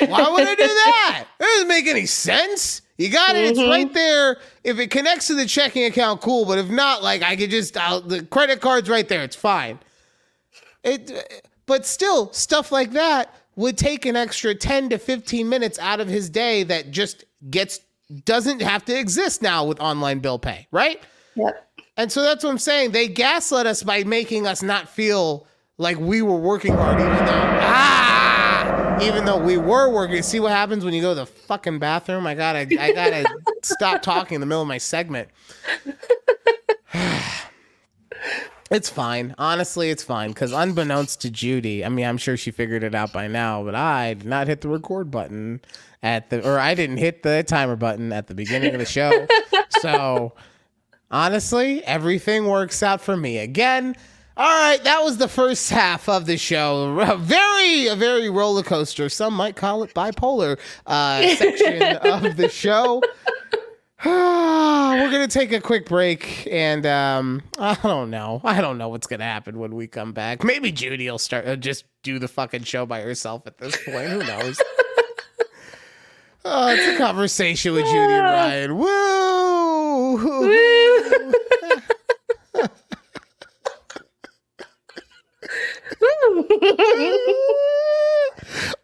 Why would I do that? It doesn't make any sense. You got it. Mm-hmm. It's right there. If it connects to the checking account, cool. But if not, like I could just I'll, the credit card's right there. It's fine. It, but still, stuff like that would take an extra ten to fifteen minutes out of his day that just gets doesn't have to exist now with online bill pay, right? Yep. And so that's what I'm saying. They gaslit us by making us not feel like we were working hard, even though ah, even though we were working. See what happens when you go to the fucking bathroom? I gotta, I gotta stop talking in the middle of my segment. it's fine. Honestly, it's fine because unbeknownst to Judy, I mean, I'm sure she figured it out by now, but I did not hit the record button at the, or I didn't hit the timer button at the beginning of the show. so honestly, everything works out for me. Again, all right, that was the first half of the show. A very, a very roller coaster. Some might call it bipolar uh, section of the show. We're gonna take a quick break, and um, I don't know. I don't know what's gonna happen when we come back. Maybe Judy will start uh, just do the fucking show by herself at this point. Who knows? Oh, it's a conversation with Judy and ah. Ryan. Woo! Woo!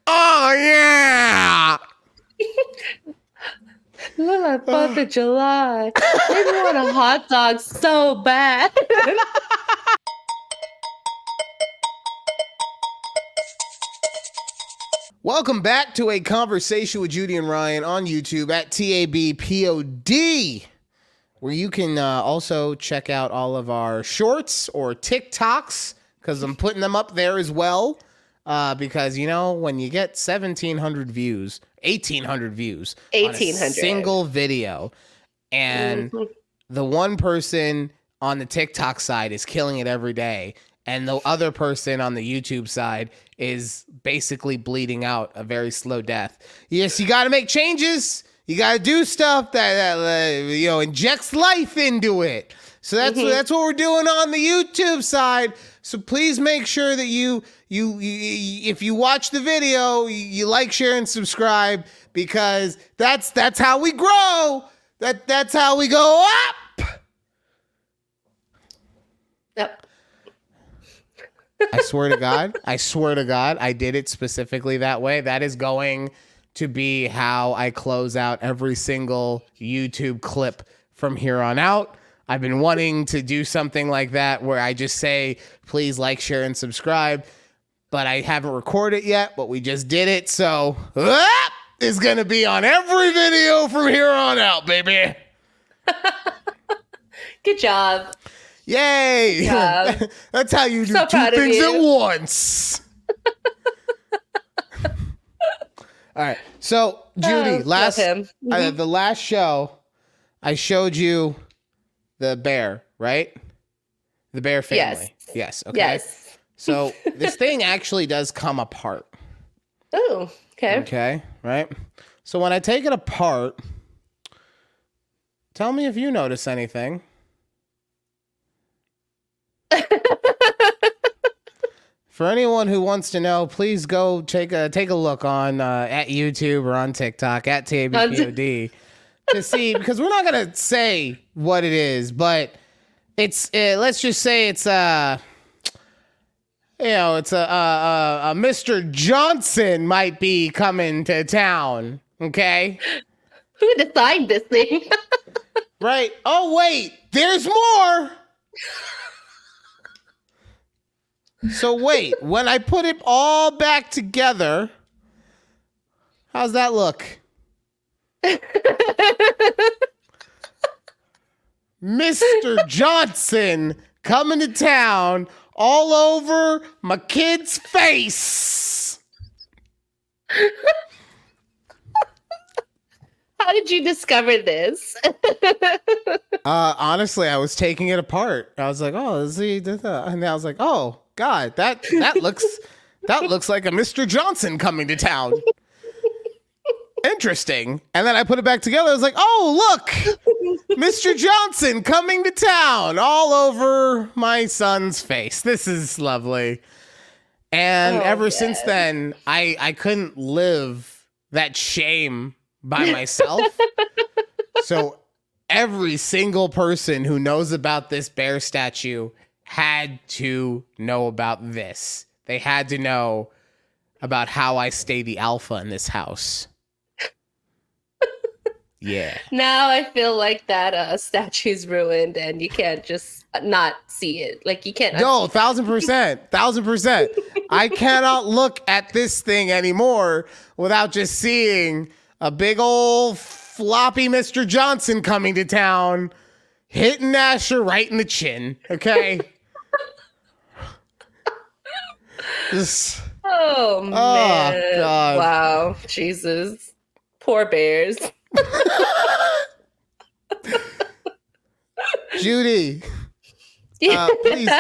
oh yeah! Look at Fourth of July. They want a hot dog so bad. Welcome back to a conversation with Judy and Ryan on YouTube at TABPOD, where you can uh, also check out all of our shorts or TikToks because I'm putting them up there as well. Uh, because you know when you get 1,700 views, 1,800 views, on a 1800. single video, and Mhm. the one person on the TikTok side is killing it every day, and the other person on the YouTube side is basically bleeding out a very slow death. Yes, you got to make changes. You got to do stuff that, that uh, you know injects life into it. So that's Mhm. that's what we're doing on the YouTube side. So please make sure that you you, you if you watch the video, you, you like, share, and subscribe because that's that's how we grow. That that's how we go up. Yep. I swear to God, I swear to God, I did it specifically that way. That is going to be how I close out every single YouTube clip from here on out. I've been wanting to do something like that where I just say, please like, share, and subscribe, but I haven't recorded it yet, but we just did it. So ah, that is going to be on every video from here on out, baby. Good job. Yay! Yeah. That's how you do So two things at once. All right. So, Judy, Oh, last love him. uh, the last show, I showed you the bear, right? The bear family. Yes. Yes. Okay. Yes. So this thing actually does come apart. Oh, okay. Okay. Right. So when I take it apart, tell me if you notice anything. For anyone who wants to know, please go take a take a look on uh, at YouTube or on TikTok at TABPOD to see because we're not gonna say what it is, but it's uh, let's just say it's uh you know it's a, a, a, a Mr. Johnson might be coming to town. Okay, Who designed this thing? right? Oh wait, there's more. So wait, when I put it all back together, how's that look? Mr. Johnson coming to town all over my kid's face. How did you discover this? Uh, honestly, I was taking it apart. I was like, "Oh, is he?" did that?" And I was like, "Oh God, that that looks that looks like a Mr. Johnson coming to town." Interesting. And then I put it back together. I was like, "Oh, look, Mr. Johnson coming to town, all over my son's face. This is lovely." And Oh, ever since then, I I couldn't live that shame by myself. so every single person who knows about this bear statue had to know about this. They had to know about how I stay the alpha in this house. Yeah. now I feel like that uh, statue's ruined and you can't just not see it. Like you can't. No, thousand percent, thousand percent. I cannot look at this thing anymore without just seeing a big old floppy Mr. Johnson coming to town, hitting Asher right in the chin. Okay. Oh man! God. Wow, Jesus, poor bears. Judy, Yeah. uh, please,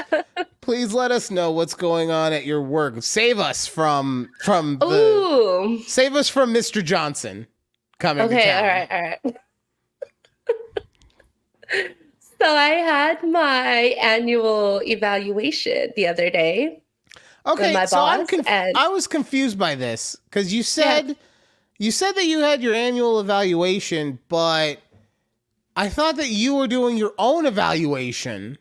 please let us know what's going on at your work. Save us from from the Ooh. save us from Mr. Johnson coming to Okay. All right. All right. so I had my annual evaluation the other day. Okay, my so I'm conf- and- I was confused by this because you said you said that you had your annual evaluation, but I thought that you were doing your own evaluation.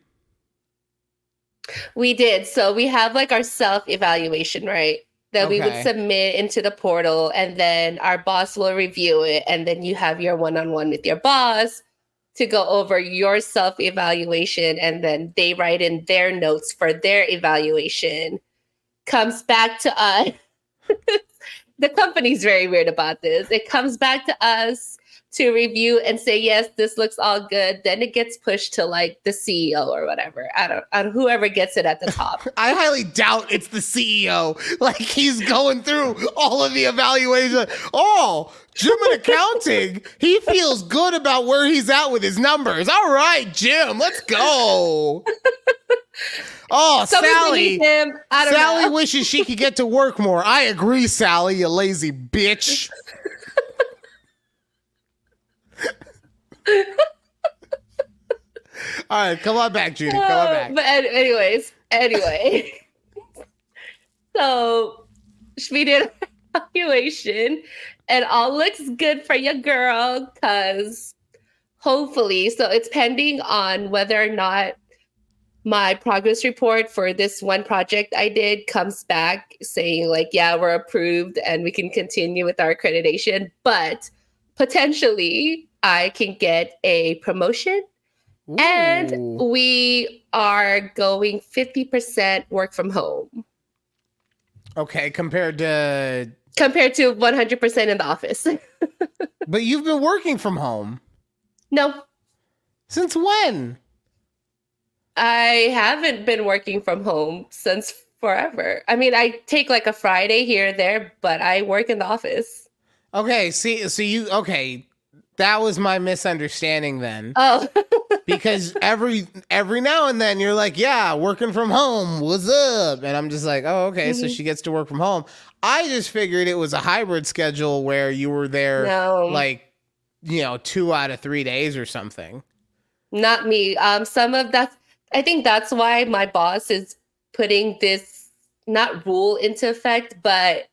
We did. So we have like our self evaluation, right? That we would submit into the portal, and then our boss will review it. And then you have your one on one with your boss to go over your self evaluation. And then they write in their notes for their evaluation, comes back to us. the company's very weird about this. It comes back to us to review and say yes this looks all good then it gets pushed to like the ceo or whatever i don't, I don't whoever gets it at the top i highly doubt it's the ceo like he's going through all of the evaluation oh jim in accounting he feels good about where he's at with his numbers all right jim let's go Oh, Sally. Him. Sally know. wishes she could get to work more. I agree, Sally, you lazy bitch. All right, come on back, Judy. Come on back. Uh, but anyways, anyway. so we did evaluation and all looks good for your girl because hopefully, so it's pending on whether or not my progress report for this one project I did comes back saying like, yeah, we're approved and we can continue with our accreditation, but potentially I can get a promotion. Ooh. And we are going 50% work from home. Okay, compared to compared to 100% in the office. but you've been working from home. No. Since when? I haven't been working from home since forever. I mean, I take like a Friday here and there, but I work in the office. Okay, see so you okay, that was my misunderstanding then. Oh. because every every now and then you're like, yeah, working from home. What's up? And I'm just like, oh, okay. Mm-hmm. So she gets to work from home. I just figured it was a hybrid schedule where you were there no. like, you know, two out of three days or something. Not me. Um, some of that I think that's why my boss is putting this not rule into effect, but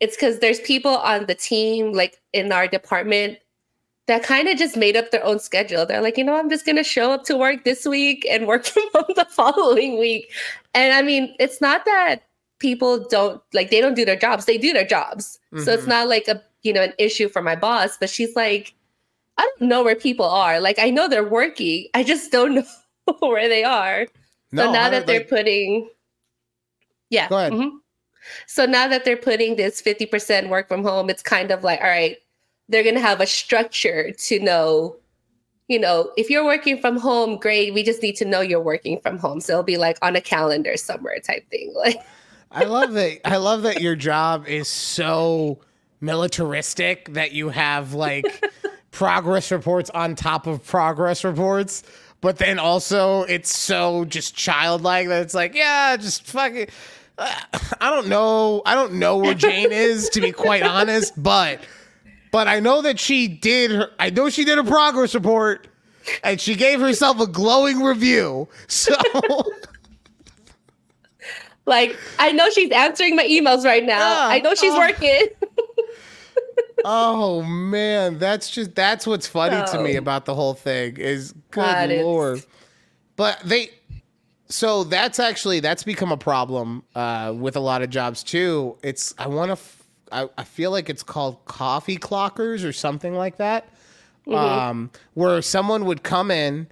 it's because there's people on the team, like in our department, that kind of just made up their own schedule. They're like, you know, I'm just going to show up to work this week and work from home the following week. And I mean, it's not that people don't like they don't do their jobs. They do their jobs. Mm-hmm. So it's mm-hmm. not like a, you know, an issue for my boss, but she's like I don't know where people are. Like I know they're working. I just don't know where they are. No, so now that they're like, putting Yeah. Go ahead. Mm-hmm. So now that they're putting this 50% work from home, it's kind of like, all right, they're going to have a structure to know you know if you're working from home great we just need to know you're working from home. So it'll be like on a calendar somewhere type thing like. I love that i love that your job is so militaristic that you have like progress reports on top of progress reports but then also it's so just childlike that it's like yeah just fucking i don't know i don't know where jane is to be quite honest but but I know that she did her, I know she did a progress report and she gave herself a glowing review. So like I know she's answering my emails right now. I know she's oh. working. oh man, that's just that's what's funny oh. to me about the whole thing is good God, lord. It's... But they so that's actually that's become a problem uh, with a lot of jobs too. It's I want to I, I feel like it's called coffee clockers or something like that. Mm-hmm. Um, where someone would come in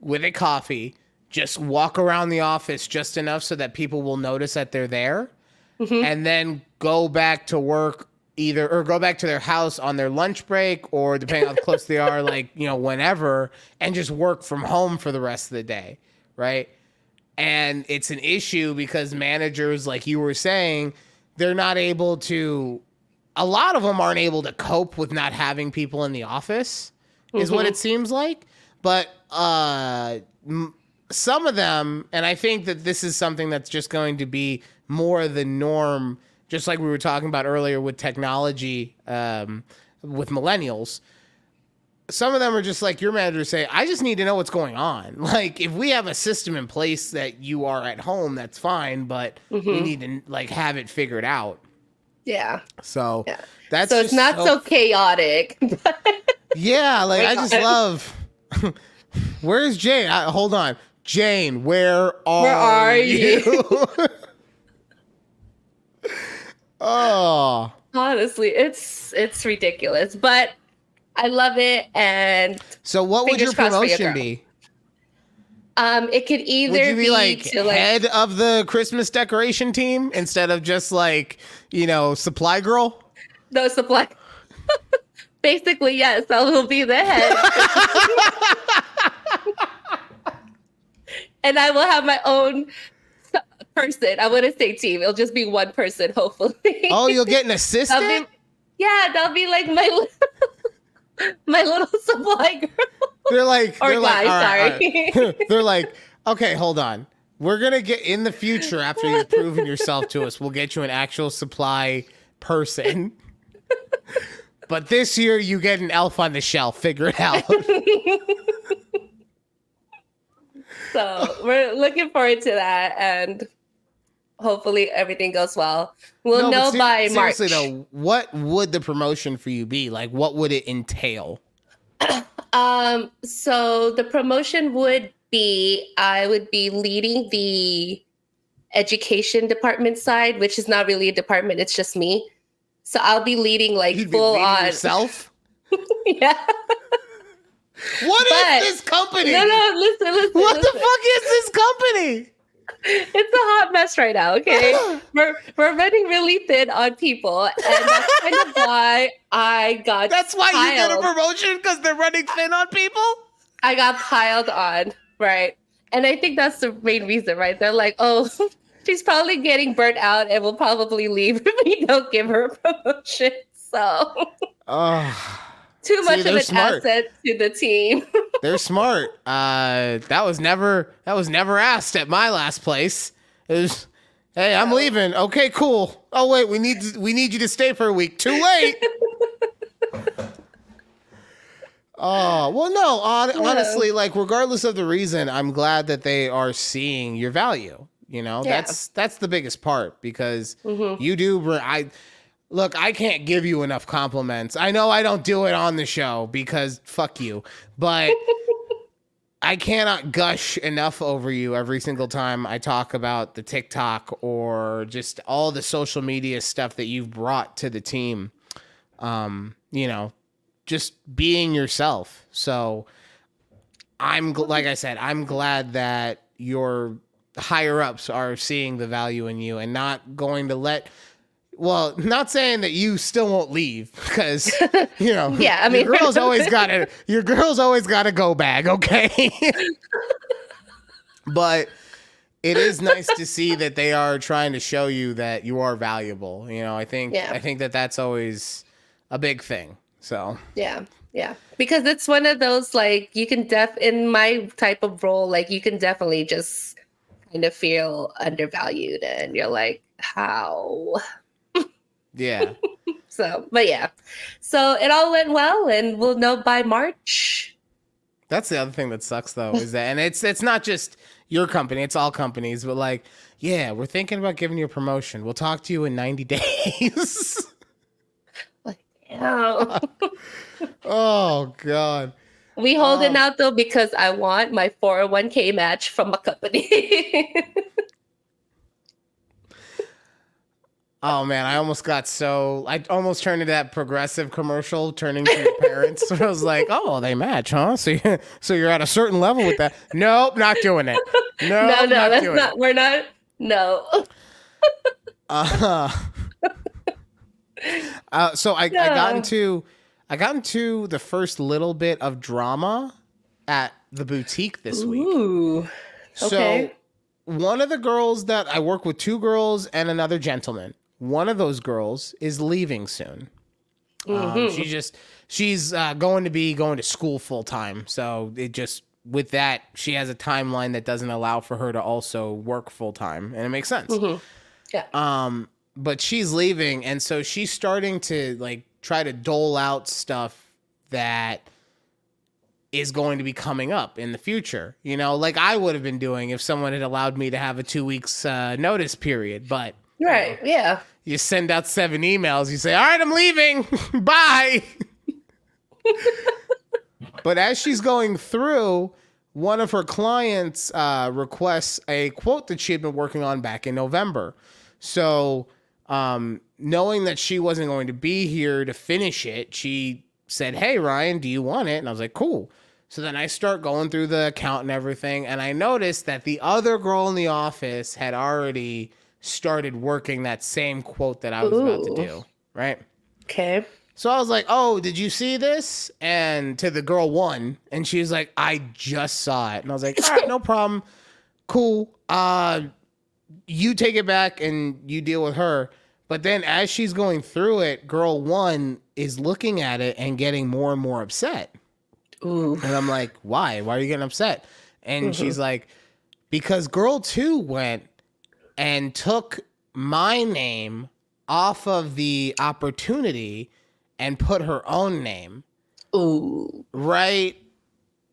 with a coffee, just walk around the office just enough so that people will notice that they're there, mm-hmm. and then go back to work either or go back to their house on their lunch break or depending how close they are, like, you know, whenever, and just work from home for the rest of the day. Right. And it's an issue because managers, like you were saying, they're not able to a lot of them aren't able to cope with not having people in the office is mm-hmm. what it seems like but uh m- some of them and i think that this is something that's just going to be more the norm just like we were talking about earlier with technology um, with millennials some of them are just like your manager say i just need to know what's going on. Like if we have a system in place that you are at home that's fine but mm-hmm. we need to like have it figured out. Yeah. So yeah. that's so it's not so, so chaotic yeah like i just love where's jane? I, hold on. Jane where are, where are you, you? oh. Honestly it's it's ridiculous but I love it. And so, what would your promotion be? Um, it could either Would you be, be, like to like head of the Christmas decoration team instead of just like you know supply girl? no supply. Basically, yes, I will be the head. and I will have my own person. I wouldn't say team. It'll just be one person, hopefully. Oh, you'll get an That'll assistant. be, yeah, that'll be like my little, my little supply girl. They're like, Or they're like, guy, right, all sorry. right. they're like, okay, hold on. We're gonna get in the future after you've proven yourself to us. We'll get you an actual supply person. But this year, you get an elf on the shelf. Figure it out. So we're looking forward to that, and hopefully everything goes well. We'll No, know ser- by March. seriously though, what would the promotion for you be? Like, what would it entail? Um, so the promotion would be I would be leading the education department side, which is not really a department, it's just me. So I'll be leading like You'd full leading on yourself. yeah. What is But- this company? No, no, listen, listen. What the fuck is this company? It's a hot mess right now, okay? we're we're running really thin on people, and that's kind of why I got That's why you get a promotion because they're running thin on people. I got piled on, right? And I think that's the main reason, right? They're like, oh, she's probably getting burnt out and will probably leave if we don't give her a promotion. So Oh, too See, much of an smart. asset to the team. they're smart. Uh, that was never that was never asked at my last place. It was, hey, I'm leaving. Okay, cool. Oh wait, we need to, we need you to stay for a week. Too late. Oh well, no. hon- honestly, like regardless of the reason, I'm glad that they are seeing your value. You know, Yeah. that's that's the biggest part because Mhm. you do. I look. I can't give you enough compliments. I know I don't do it on the show because fuck you, but. I cannot gush enough over you every single time I talk about the TikTok or just all the social media stuff that you've brought to the team. Um, you know, just being yourself. So I'm like I said, I'm glad that your higher ups are seeing the value in you and not going to let well, not saying that you still won't leave because you know, Yeah, I mean- your girl's always got to your girl's always got to go bag, okay? but it is nice to see that they are trying to show you that you are valuable. You know, I think Yeah. I think that that's always a big thing. So Yeah. Yeah. Because it's one of those like you can def in my type of role, like you can definitely just kind of feel undervalued and you're like, how? Yeah, So but yeah. So it all went well and we'll know by March. that's the other thing that sucks though is that, and it's it's not just your company, it's all companies, but like, yeah, we're thinking about giving you a promotion. We'll talk to you in ninety days. Like, yeah. oh God. we holding Um, out though because I want my 401k match from my company. Oh man, I almost got so I almost turned into that progressive commercial turning to your parents. I was like, "Oh, they match, huh?" So, you, so you're at a certain level with that. Nope, not doing it. No, no, no, not that's not we're not no. Uh, uh, so I, I got into I got into the first little bit of drama at the boutique this week. Ooh. So Okay. one of the girls that I work with, two girls and another gentleman. One of those girls is leaving soon. Um, Mhm. she just she's uh, going to be going to school full time. So it just with that she has a timeline that doesn't allow for her to also work full time, and it makes sense. Mhm. Yeah. Um, but she's leaving, and so she's starting to like try to dole out stuff that is going to be coming up in the future. You know, like I would have been doing if someone had allowed me to have a two weeks uh, notice period. But Right. Yeah. you send out seven emails, you say, "All right, I'm leaving. Bye." but as she's going through, one of her clients uh, requests a quote that she had been working on back in November. So, um, knowing that she wasn't going to be here to finish it, she said, "Hey, Ryan, do you want it?" And I was like, "Cool." So then I start going through the account and everything, and I noticed that the other girl in the office had already started working that same quote that I was about to do, right? Okay. So I was like, "Oh, did you see this?" And to the girl one, and she was like, "I just saw it." And I was like, "All right, no problem, cool. Uh, you take it back and you deal with her." But then as she's going through it, girl one is looking at it and getting more and more upset. Ooh. And I'm like, "Why? Why are you getting upset?" And she's like, "Because girl two went and took my name off of the opportunity and put her own name, Ooh. right?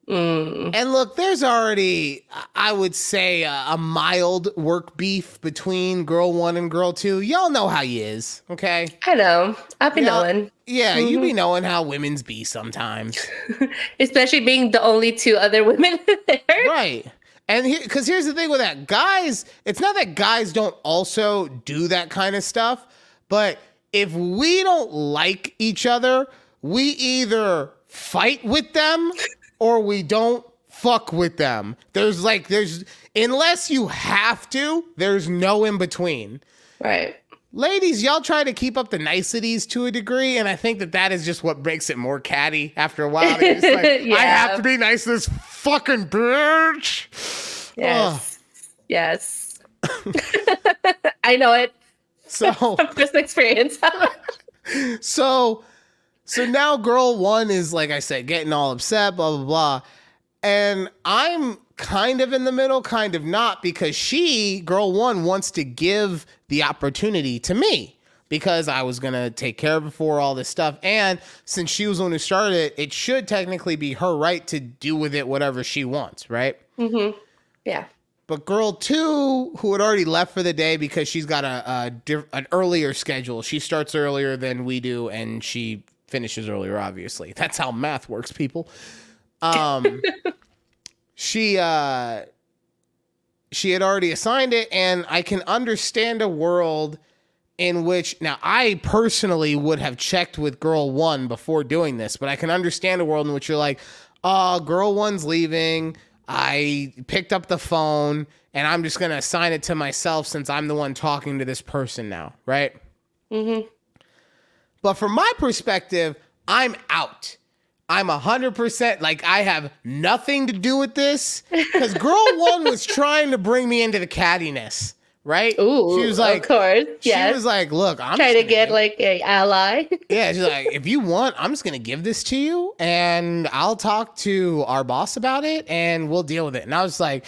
Mm. And look, there's already, I would say, a, a mild work beef between girl one and girl two. Y'all know how he is, okay? I know. I've been knowing. Yeah, you be knowing how women's be sometimes. Especially being the only two other women there. right. And here, because here's the thing with that, guys, it's not that guys don't also do that kind of stuff, but if we don't like each other, we either fight with them or we don't fuck with them. There's like, there's, unless you have to, there's no in between. Right. Ladies, y'all try to keep up the niceties to a degree, and I think that that is just what makes it more catty after a while. Just like, I have to be nice to this fucking bitch. Yes. Yes. I know it So, from personal experience. so, so now girl one is, like I said, getting all upset, blah, blah, blah. And I'm kind of in the middle, kind of not, because she, girl one, wants to give the opportunity to me because I was going to take care of her for all this stuff. And since she was the one who started it, it should technically be her right to do with it whatever she wants, right? Mm-hmm. yeah. But girl two, who had already left for the day because she's got a, a diff- an earlier schedule. She starts earlier than we do, and she finishes earlier. Obviously, that's how math works, people. Um, she uh, she had already assigned it, and I can understand a world in which now I personally would have checked with girl one before doing this, but I can understand a world in which you're like, oh, girl one's leaving. I picked up the phone and I'm just going to assign it to myself since I'm the one talking to this person now, right? Mm-hmm. But from my perspective, I'm out. I'm 100% like I have nothing to do with this because girl one was trying to bring me into the cattiness, right? Ooh. she was like, of course. she was like, look, I'm Trying to get like a ally. yeah, she's like, if you want, I'm just gonna give this to you, and I'll talk to our boss about it, and we'll deal with it. And I was like,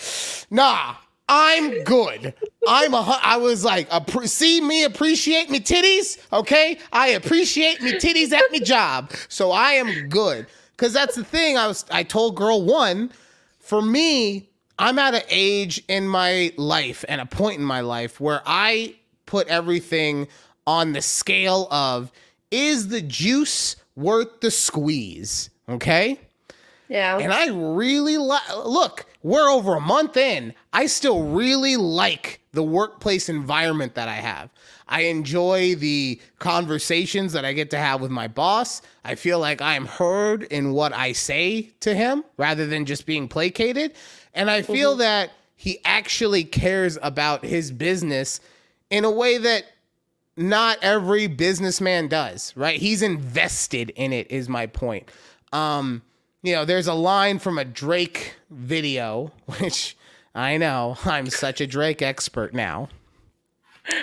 nah, I'm good. I'm a. I was like, see me appreciate me titties, okay? I appreciate me titties at me job, so I am good. Cause that's the thing. I was. I told girl one, for me, I'm at an age in my life and a point in my life where I put everything on the scale of is the juice worth the squeeze? Okay. Yeah. And I really like, look, we're over a month in. I still really like the workplace environment that I have. I enjoy the conversations that I get to have with my boss. I feel like I'm heard in what I say to him rather than just being placated. And I feel that he actually cares about his business in a way that not every businessman does, right? He's invested in it, is my point. Um, you know, there's a line from a Drake video, which I know I'm such a Drake expert now.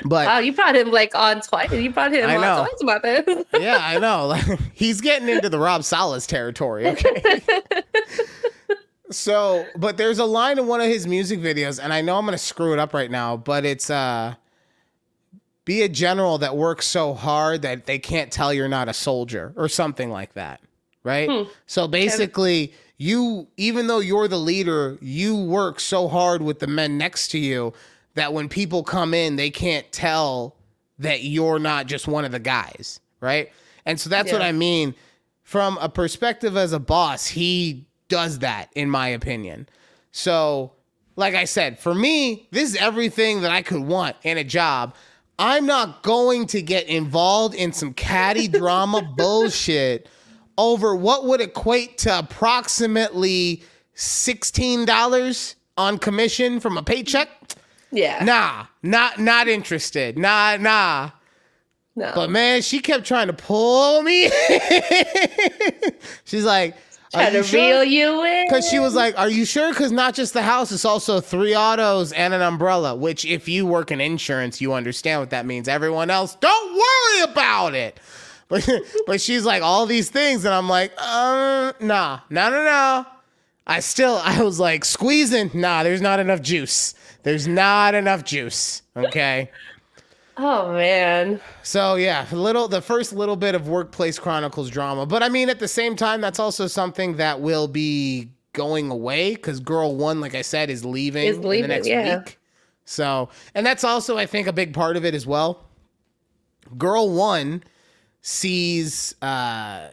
But Wow, you brought him like on twice. You brought him on twice about this. yeah, I know. He's getting into the Rob Salas territory, okay? so, but there's a line in one of his music videos, and I know I'm gonna screw it up right now, but it's uh be a general that works so hard that they can't tell you're not a soldier or something like that. Right? Hmm. So basically, you even though you're the leader, you work so hard with the men next to you that when people come in, they can't tell that you're not just one of the guys, right? And so that's what I mean. From a perspective as a boss, he does that, in my opinion. So, like I said, for me, this is everything that I could want in a job. I'm not going to get involved in some catty drama bullshit over what would equate to approximately $16 on commission from a paycheck. Yeah. Nah, not not interested. Nah, nah. no. But man, she kept trying to pull me. She's like, "Are Trying you to sure?" reel you in. Because she was like, Are you sure? Because not just the house, it's also three autos and an umbrella, which, if you work in insurance, you understand what that means. Everyone else, don't worry about it. But, but she's like, All these things. And I'm like, uh, Nah, no, no, no. I still, I was like, squeezing. Nah, there's not enough juice. There's not enough juice. Okay. Oh man. So yeah, little the first little bit of workplace chronicles drama, but I mean at the same time that's also something that will be going away because girl one, like I said, is leaving, Is in the next yeah. week. So and that's also I think a big part of it as well. Girl one sees uh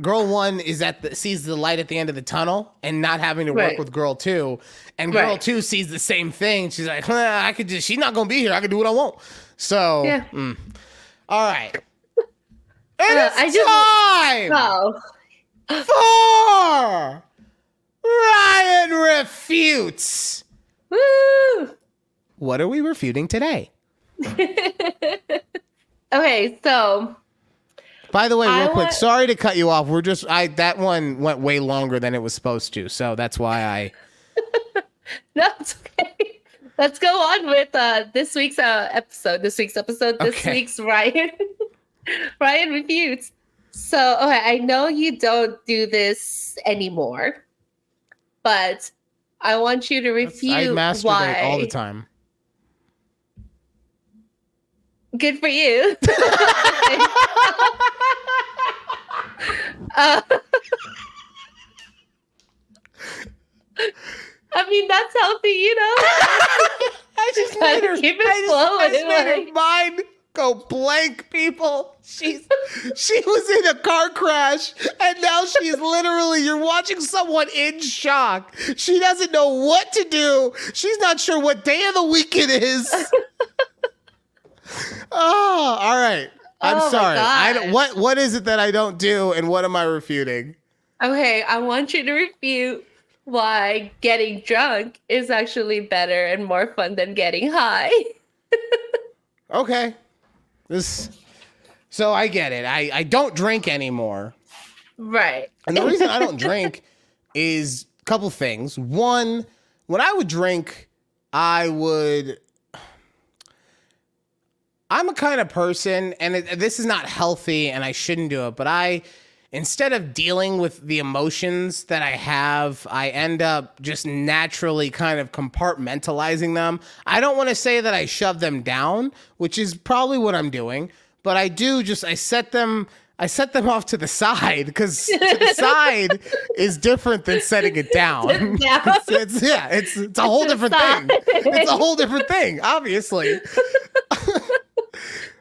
girl one is at the sees the light at the end of the tunnel and not having to work with girl two and girl Right. two sees the same thing she's like huh, i could just she's not gonna be here i can do what i want so Yeah. mm. all right and Uh, I just- time Oh. for ryan refutes Woo. what are we refuting today Okay, so by the way real I quick want- sorry to cut you off we're just i that one went way longer than it was supposed to so that's why i no, it's okay. Let's go on with uh, this week's uh, episode. This week's episode. This Okay. week's Ryan. Ryan refutes. So, okay, I know you don't do this anymore, but I want you to refute I masturbate why. all the time. Good for you. uh, I mean, that's healthy, you know. I just made her, keep it I just, I just made her mind go blank, people. She's she was in a car crash and now she's literally you're watching someone in shock. She doesn't know what to do. She's not sure what day of the week it is. oh, all right. I'm Oh sorry. I don't, what what is it that I don't do and what am I refuting? Okay, I want you to refute why getting drunk is actually better and more fun than getting high. Okay. This so I get it. I, I don't drink anymore. Right. And the reason I don't drink is a couple things. One, when I would drink, I would. I'm a kind of person, and it, this is not healthy, and I shouldn't do it, but I, instead of dealing with the emotions that I have, I end up just naturally kind of compartmentalizing them. I don't want to say that I shove them down, which is probably what I'm doing, but I do just, I set them. I set them off to the side because to the side is different than setting it down. Down. it's, it's- yeah, it's it's a whole different thing. It's a whole different thing, obviously.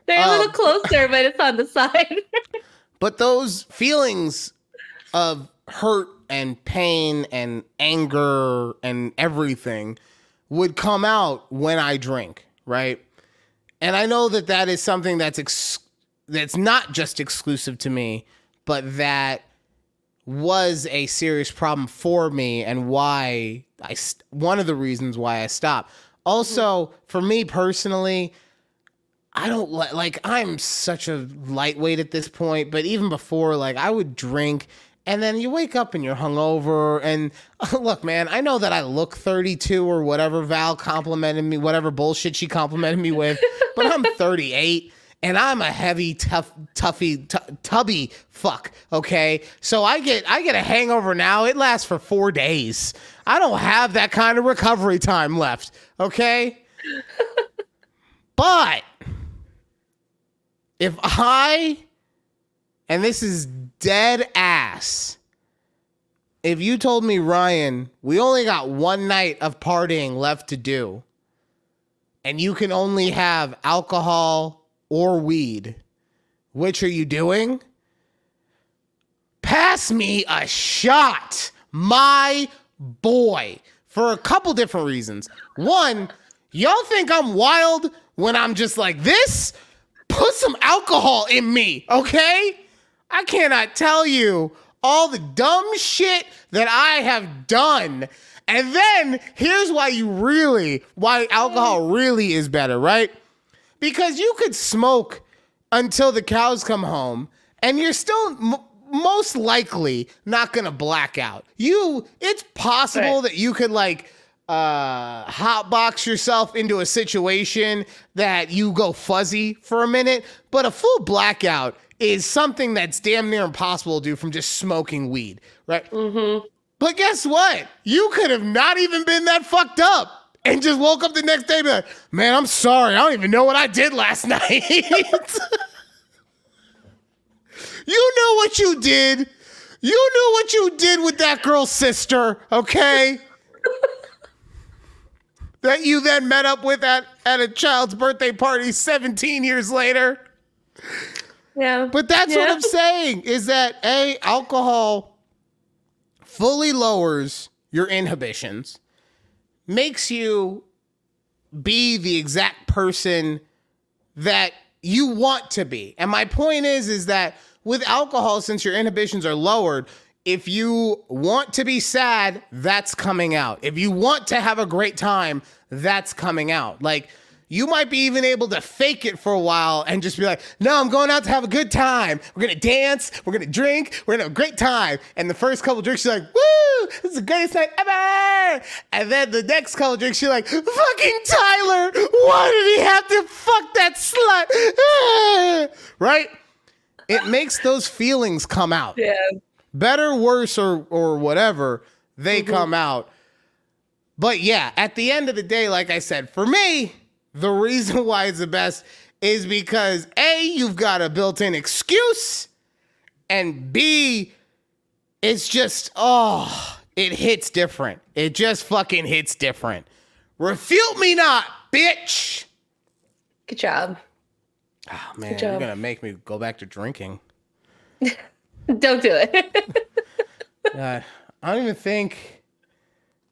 They're a Um, little closer, but it's on the side. But those feelings of hurt and pain and anger and everything would come out when I drink, right? And I know that that is something that's ex- that's not just exclusive to me, but that was a serious problem for me and why I st- one of the reasons why I stopped. Also, for me personally, I don't li- like I'm such a lightweight at this point, but even before like I would drink and then you wake up and you're hungover and look man, I know that I look 32 or whatever Val complimented me, whatever bullshit she complimented me with, but I'm 38 and I'm a heavy tough toughy t- tubby fuck, okay? So I get I get a hangover now. It lasts for 4 days. I don't have that kind of recovery time left, okay? But if I, and this is dead ass, if you told me, Ryan, we only got one night of partying left to do, and you can only have alcohol or weed, which are you doing? Pass me a shot, my boy, for a couple different reasons. One, y'all think I'm wild when I'm just like this? Put some alcohol in me, okay? I cannot tell you all the dumb shit that I have done. And then here's why you really, why alcohol really is better, right? Because you could smoke until the cows come home and you're still m- most likely not gonna black out. You, it's possible Right. that you could like uh hotbox yourself into a situation that you go fuzzy for a minute, but a full blackout is something that's damn near impossible to do from just smoking weed, right? Mm-hmm. But guess what? You could have not even been that fucked up and just woke up the next day and be like, man, I'm sorry. I don't even know what I did last night. you know what you did. You knew what you did with that girl's sister, okay? That you then met up with at, at a child's birthday party 17 years later. Yeah. But that's what I'm saying is that A, alcohol fully lowers your inhibitions, makes you be the exact person that you want to be. And my point is is that with alcohol since your inhibitions are lowered, if you want to be sad, that's coming out. If you want to have a great time, that's coming out. Like you might be even able to fake it for a while and just be like, no, I'm going out to have a good time. We're gonna dance, we're gonna drink, we're gonna have a great time. And the first couple drinks, you're like, woo, this is the greatest night ever. And then the next couple drinks, you're like, fucking Tyler, why did he have to fuck that slut? Right? It makes those feelings come out Yeah. Better, worse, or or whatever, they mm-hmm. come out. But yeah, at the end of the day, like I said, for me, the reason why it's the best is because A, you've got a built-in excuse, and B, it's just, oh, it hits different. It just fucking hits different. Refute me not, bitch. Good job. Oh man, you're gonna make me go back to drinking. Don't do it. Uh, I don't even think.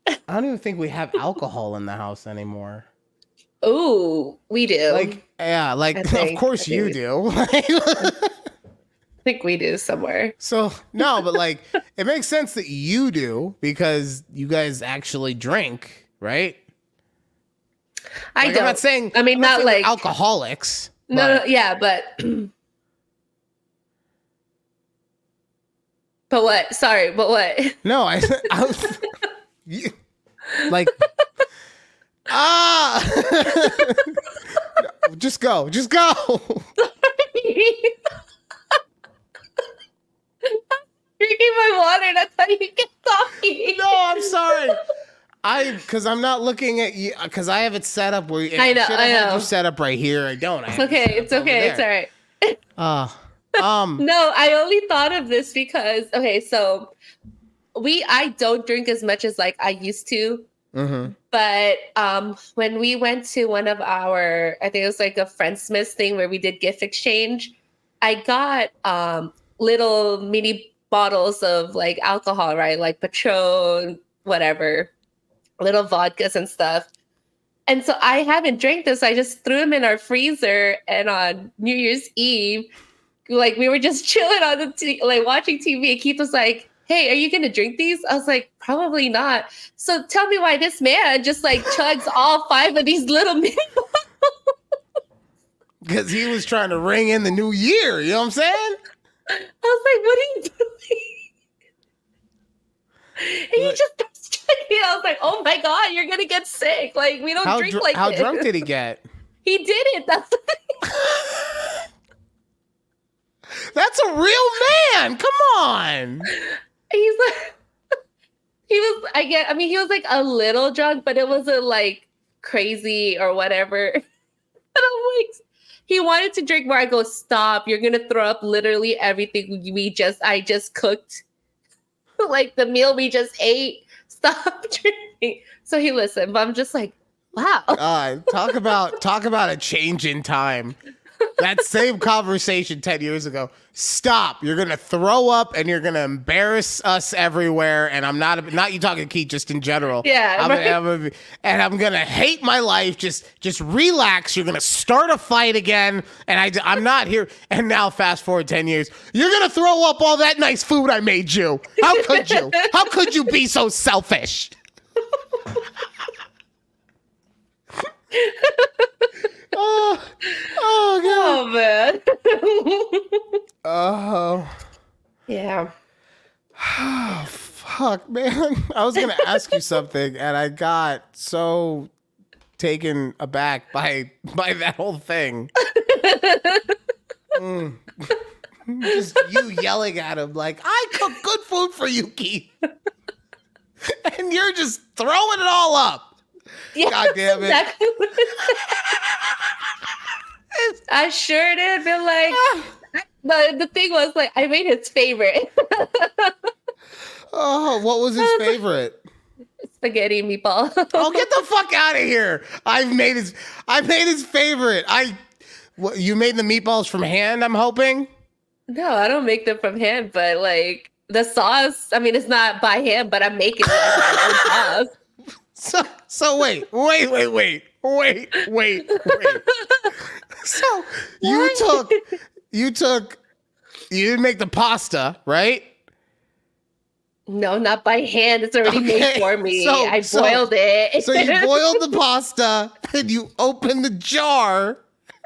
I don't even think we have alcohol in the house anymore. Oh, we do. Like, yeah, like I of course you do. I think we do somewhere. so no, but like it makes sense that you do because you guys actually drink, right? I Like, don't. I'm not saying. I mean, I'm not we're like- alcoholics. no, but- no, yeah, but. but what? Sorry, but what? No, I, I was you- like ah. just go, just go. Drinking my water. That's how you get talking. No, I'm sorry. I because I'm not looking at you because I have it set up where I know, should I have know. you set up right here. I don't. I It's okay. It's okay. It's all right. Uh, um. No, I only thought of this because okay, so we I don't drink as much as like I used to, mhm. but um when we went to one of our I think it was like a Friendsmith thing where we did gift exchange, I got um little mini bottles of like alcohol, right? Like Patron, whatever, little vodkas and stuff. And so I haven't drank this. I just threw them in our freezer. And on New Year's Eve, like we were just chilling on the t- like watching TV. And Keith was like, "Hey, are you gonna drink these?" I was like, "Probably not." So tell me why this man just like chugs all five of these little mini. Because he was trying to ring in the new year. You know what I'm saying? I was like, "What are you doing?" And he just starts chugging. I was like, "Oh my god, you're gonna get sick! Like we don't How drink dr- like how this." drunk did he get? He did it. That's That's a real man. Come on. he's like he was i get i mean he was like a little drunk but it wasn't like crazy or whatever and i'm like he wanted to drink more i go stop you're gonna throw up literally everything we just i just cooked like the meal we just ate stop drinking so he listened but i'm just like wow Uh, talk about talk about a change in time. That same conversation 10 years ago. Stop. You're going to throw up and you're going to embarrass us everywhere. And I'm not, not you talking Keith, just in general. Yeah, I'm right. gonna, I'm gonna, and I'm going to hate my life. Just, just relax. You're going to start a fight again. And I, I'm not here. And now fast forward 10 years. You're going to throw up all that nice food I made you. How could you? How could you be so selfish? oh, oh, God. Oh man. Oh, yeah. fuck, man. I was going to ask you something and I got so taken aback by by that whole thing. Mm. Just you yelling at him like, I cook good food for you, Keith. and you're just throwing it all up. yeah God damn it. exactly what it is. I sure did. Been like, but the thing was like, I made his favorite Oh, what was his favorite? spaghetti meatball. Oh, get the fuck out of here! I've made his. I made his favorite. I. What, you made the meatballs from hand. I'm hoping. no, I don't make them from hand, but like the sauce. I mean, it's not by hand, but I'm making it So, so wait, wait, wait, wait, wait, wait, wait. So you took, you took, you didn't make the pasta, right? No, not by hand. It's already Okay, made for me. so- I so- boiled it. So you boiled the pasta and you opened the jar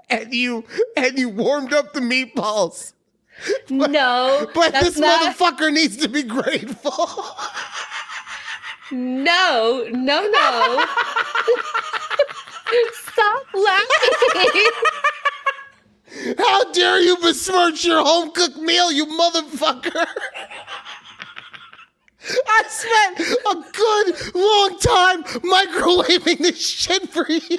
and you and you warmed up the meatballs. no, But this not, motherfucker needs to be grateful. No, no, no. Stop laughing. How dare you besmirch your home cooked meal, you motherfucker! I spent a good long time microwaving this shit for you,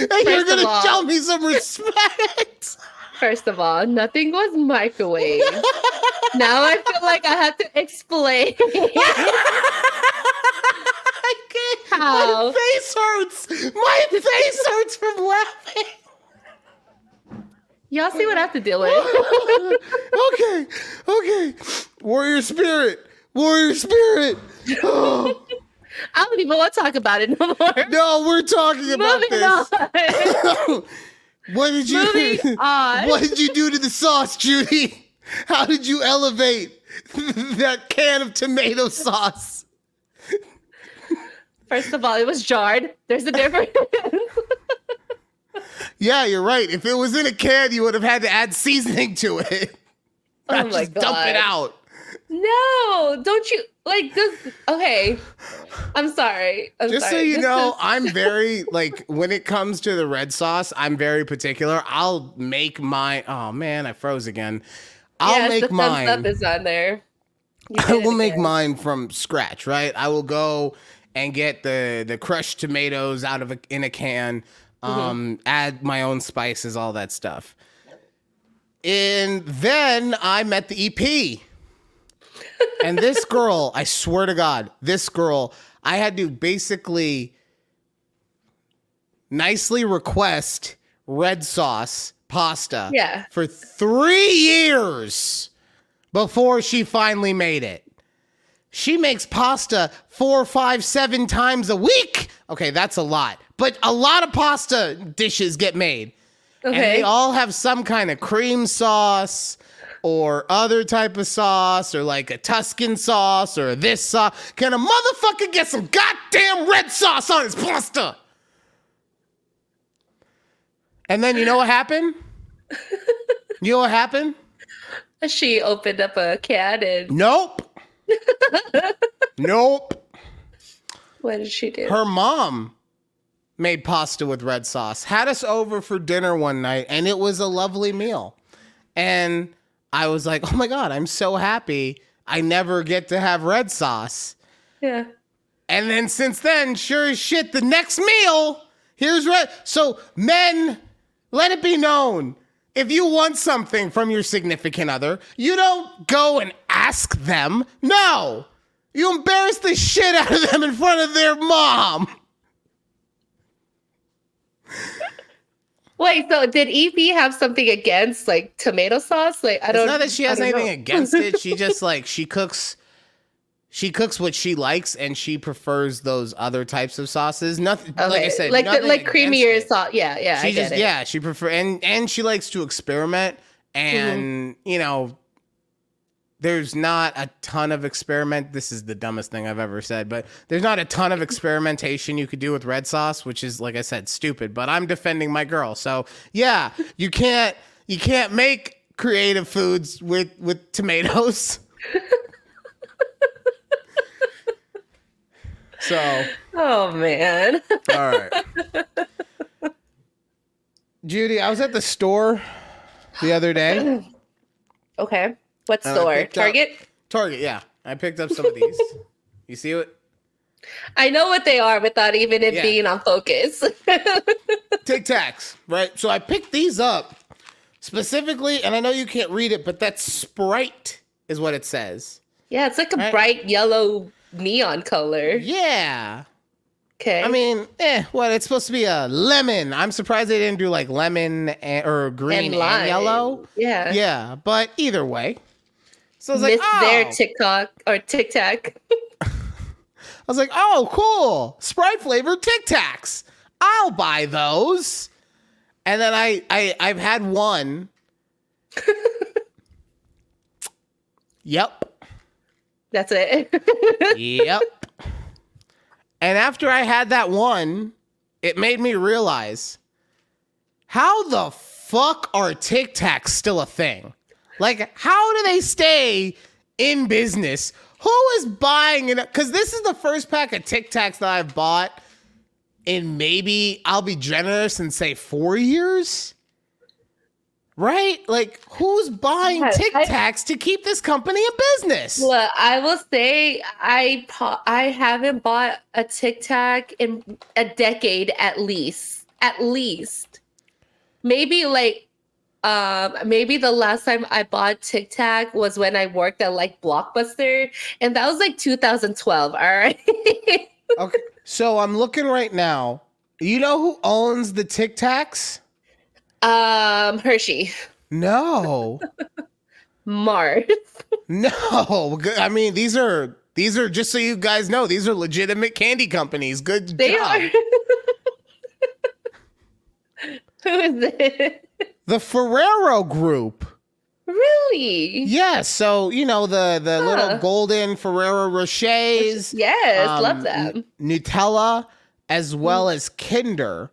and you're gonna all- show me some respect. First of all, nothing was microwaved. now I feel like I have to explain. I can't. How? My face hurts. My face hurts from laughing. Y'all see what I have to deal with. okay, okay. Warrior spirit. Warrior spirit. Oh, I don't even want to talk about it no more. no, we're talking about Moving this. on. what did you Moving on. What did you do to the sauce, Judy? How did you elevate that can of tomato sauce? First of all, it was jarred. There's a difference. Yeah, you're right. If it was in a can, you would have had to add seasoning to it. oh my just god. dump it out. No, don't you like this? Okay, I'm sorry. I'm Just so you This know, is- I'm very like when it comes to the red sauce, I'm very particular. I'll make my Oh man, I froze again. I'll make the thumbs mine. up is on there. I will make mine from scratch, right? I will go and get the the crushed tomatoes out of a, in a can, Mm-hmm. um, add my own spices, all that stuff. And then I met the EP. and this girl, I swear to God, this girl, I had to basically nicely request red sauce pasta Yeah. for three years before she finally made it. She makes pasta four, five, seven times a week. Okay, that's a lot, but a lot of pasta dishes get made. And Okay. they all have some kind of cream sauce or other type of sauce or like a Tuscan sauce or this sauce. Can a motherfucker get some goddamn red sauce on his pasta? And then you know what happened? You know what happened? she opened up a can and Nope. Nope. what did she do? Her mom made pasta with red sauce, had us over for dinner one night, and it was a lovely meal. And I was like, oh my God, I'm so happy I never get to have red sauce. yeah. And then since then, sure as shit, the next meal, here's red. So, men, let it be known if you want something from your significant other, you don't go and ask them. No, you embarrass the shit out of them in front of their mom. Wait, so did EP have something against like tomato sauce? Like I don't It's not that she has anything against it. She just like she cooks she cooks what she likes and she prefers those other types of sauces. Nothing like I said, like the, like creamier sauce. Yeah, yeah. She I get just yeah, she prefer and and she likes to experiment and Mm-hmm. you know there's not a ton of experiment. This is the dumbest thing I've ever said, but there's not a ton of experimentation you could do with red sauce, which is like I said, stupid. But I'm defending my girl, so yeah, you can't you can't make creative foods with with tomatoes. so Oh man. all right. Judy, I was at the store the other day. okay. What store? picked up- Target. Target, yeah. I picked up some of these. you see what? I know what they are without even it Yeah. being on focus. Tic Tacs, right? So I picked these up specifically, and I know you can't read it, but that's Sprite is what it says. yeah, it's like a Right. bright yellow neon color. Yeah. Okay. I mean, eh, what? It's supposed to be a lemon. I'm surprised they didn't do like lemon and, or green and, lime. yellow. Yeah. Yeah, but either way. So I was like, Miss oh. their TikTok or Tic Tac. I was like, oh, cool. Sprite flavored Tic Tacs. I'll buy those. And then I, I I've had one. yep. That's it. Yep. and after I had that one, it made me realize how the fuck are Tic Tacs still a thing? Like, how do they stay in business? Who is buying it? Because this is the first pack of Tic Tacs that I've bought in maybe, I'll be generous and say four years. Right? Like, who's buying Tic Tacs to keep this company in business? Well, I will say I I haven't bought a Tic Tac in a decade at least. At least. Maybe like um maybe the last time I bought Tic Tac was when I worked at like Blockbuster and that was like 2012, all right? Okay. So I'm looking right now. You know who owns the Tic Tacs? Um Hershey, No. Mars. No. I mean, these are these are just so you guys know, these are legitimate candy companies. Good They job. are Who is it? The Ferrero Group. Really? Yes. So, you know, the the little golden Ferrero Rochers. Yes, love um, them. N- Nutella as well as Kinder.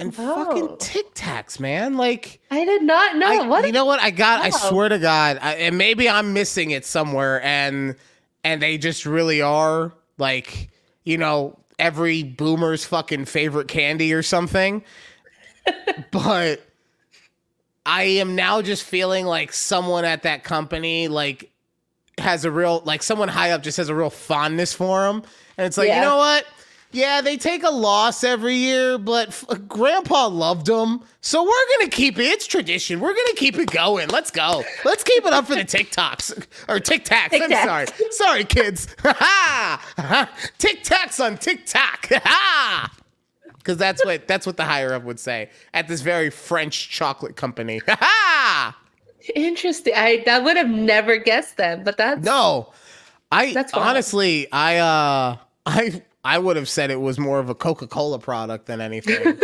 And Oh. fucking Tic Tacs, man. Like I did not know. I, what you know what I got? I oh. swear to God, I, and maybe I'm missing it somewhere, and and they just really are like you know every boomer's fucking favorite candy or something. but I am now just feeling like someone at that company like has a real like someone high up just has a real fondness for them, and it's like you know what. Yeah, they take a loss every year, but f- Grandpa loved them, so we're gonna keep it. It's tradition. We're gonna keep it going. Let's go. Let's keep it up for the TikToks or Tic Tacs. I'm sorry, sorry, kids. Ha Tic Tacs on TikTok. Ha Because that's what that's what the higher up would say at this very French chocolate company. Ha ha. Interesting. I that would have never guessed them, but that's No, I That's wild. honestly, I uh, I I would have said it was more of a Coca Cola product than anything.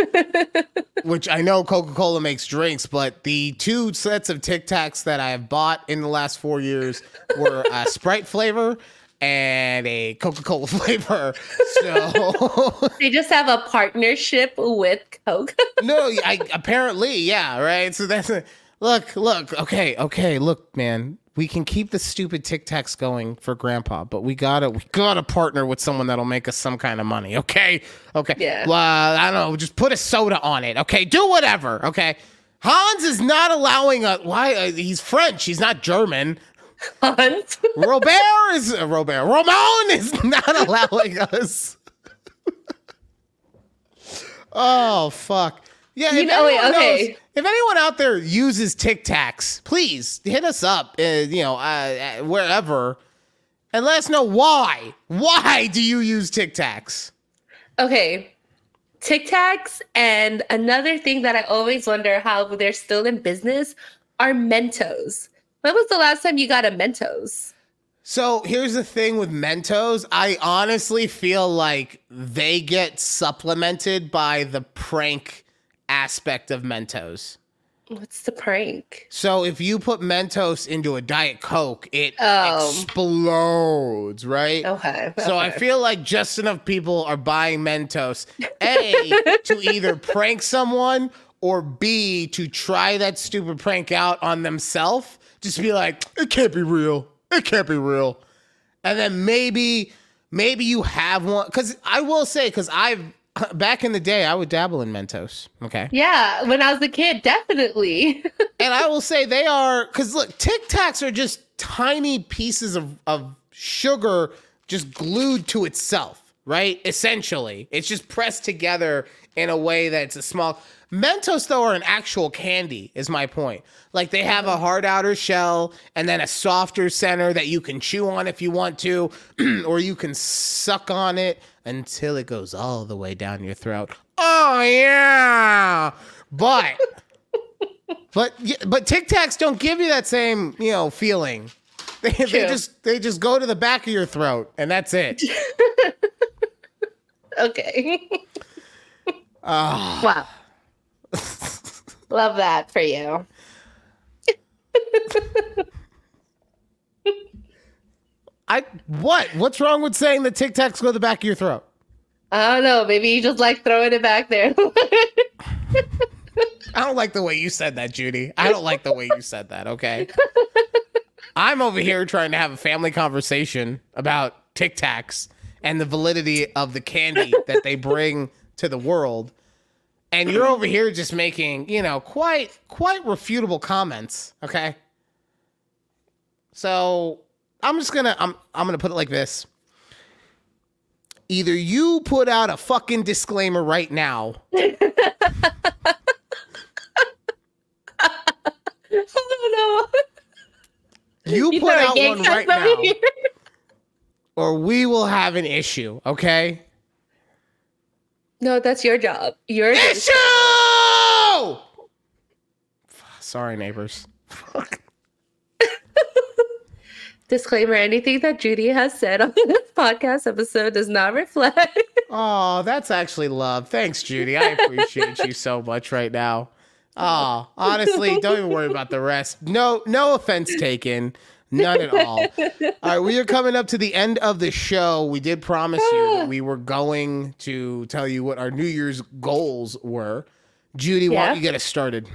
Which I know Coca Cola makes drinks, but the two sets of Tic Tacs that I have bought in the last four years were a Sprite flavor and a Coca Cola flavor. So they just have a partnership with Coke. no, I apparently, yeah, right. So that's a, look, look, okay, okay, look, man. We can keep the stupid Tic Tacs going for Grandpa, but we gotta, we gotta partner with someone that'll make us some kind of money. Okay, okay. Yeah. Well, I don't know. Just put a soda on it. Okay, do whatever. Okay. Hans is not allowing us. Why? Uh, he's French. He's not German. Hunt. Robert is uh, Robert. Ramon is not allowing us. oh fuck! Yeah, You if know, wait, anyone okay. knows- if anyone out there uses Tic Tacs, please hit us up. Uh, you know, uh, uh, wherever, and let us know why. Why do you use Tic Tacs? Okay. Tic Tacs, and another thing that I always wonder how they're still in business are Mentos. When was the last time you got a Mentos? So here's the thing with Mentos. I honestly feel like they get supplemented by the prank aspect of Mentos. What's the prank? So if you put Mentos into a Diet Coke, it Oh. explodes, right? Okay. So I feel like just enough people are buying Mentos, A, to either prank someone or B, to try that stupid prank out on themselves. Just be like, it can't be real. It can't be real. And then maybe, maybe you have one. Because I will say, because I've, back in the day, I would dabble in Mentos. Okay. Yeah, when I was a kid, definitely. And I will say they are because look, Tic Tacs are just tiny pieces of, of sugar just glued to itself, right? Essentially, it's just pressed together in a way that's a small. Mentos though are an actual candy, is my point. Like they have a mm-hmm. hard outer shell and then a softer center that you can chew on if you want to, or you can suck on it until it goes all the way down your throat. Oh yeah, but. But but Tic Tacs don't give you that same you know feeling. They, they just they just go to the back of your throat and that's it. okay. Ah, wow. Love that for you. I what what's wrong with saying that Tic Tacs go to the back of your throat? I don't know. Maybe you just like throwing it back there. I don't like the way you said that, Judy. I don't like the way you said that. Okay. I'm over here trying to have a family conversation about Tic Tacs and the validity of the candy that they bring to the world. And you're over here just making, you know, quite quite refutable comments, okay? So, I'm just to I'm I'm to put it like this. Either you put out a fucking disclaimer right now oh no. You You put out one right now, here? or we will have an issue. Okay? No, that's your job. Your Issue. Sorry, neighbors. Fuck. Disclaimer: anything that Judy has said on this podcast episode does not reflect. Oh, that's actually love. Thanks, Judy. I appreciate you so much right now. Oh, honestly, don't even worry about the rest. No, no offense taken. None at all. All right, we are coming up to the end of the show. We did promise you that we were going to tell you what our New Year's goals were. Judy, why Yeah. don't you get us started?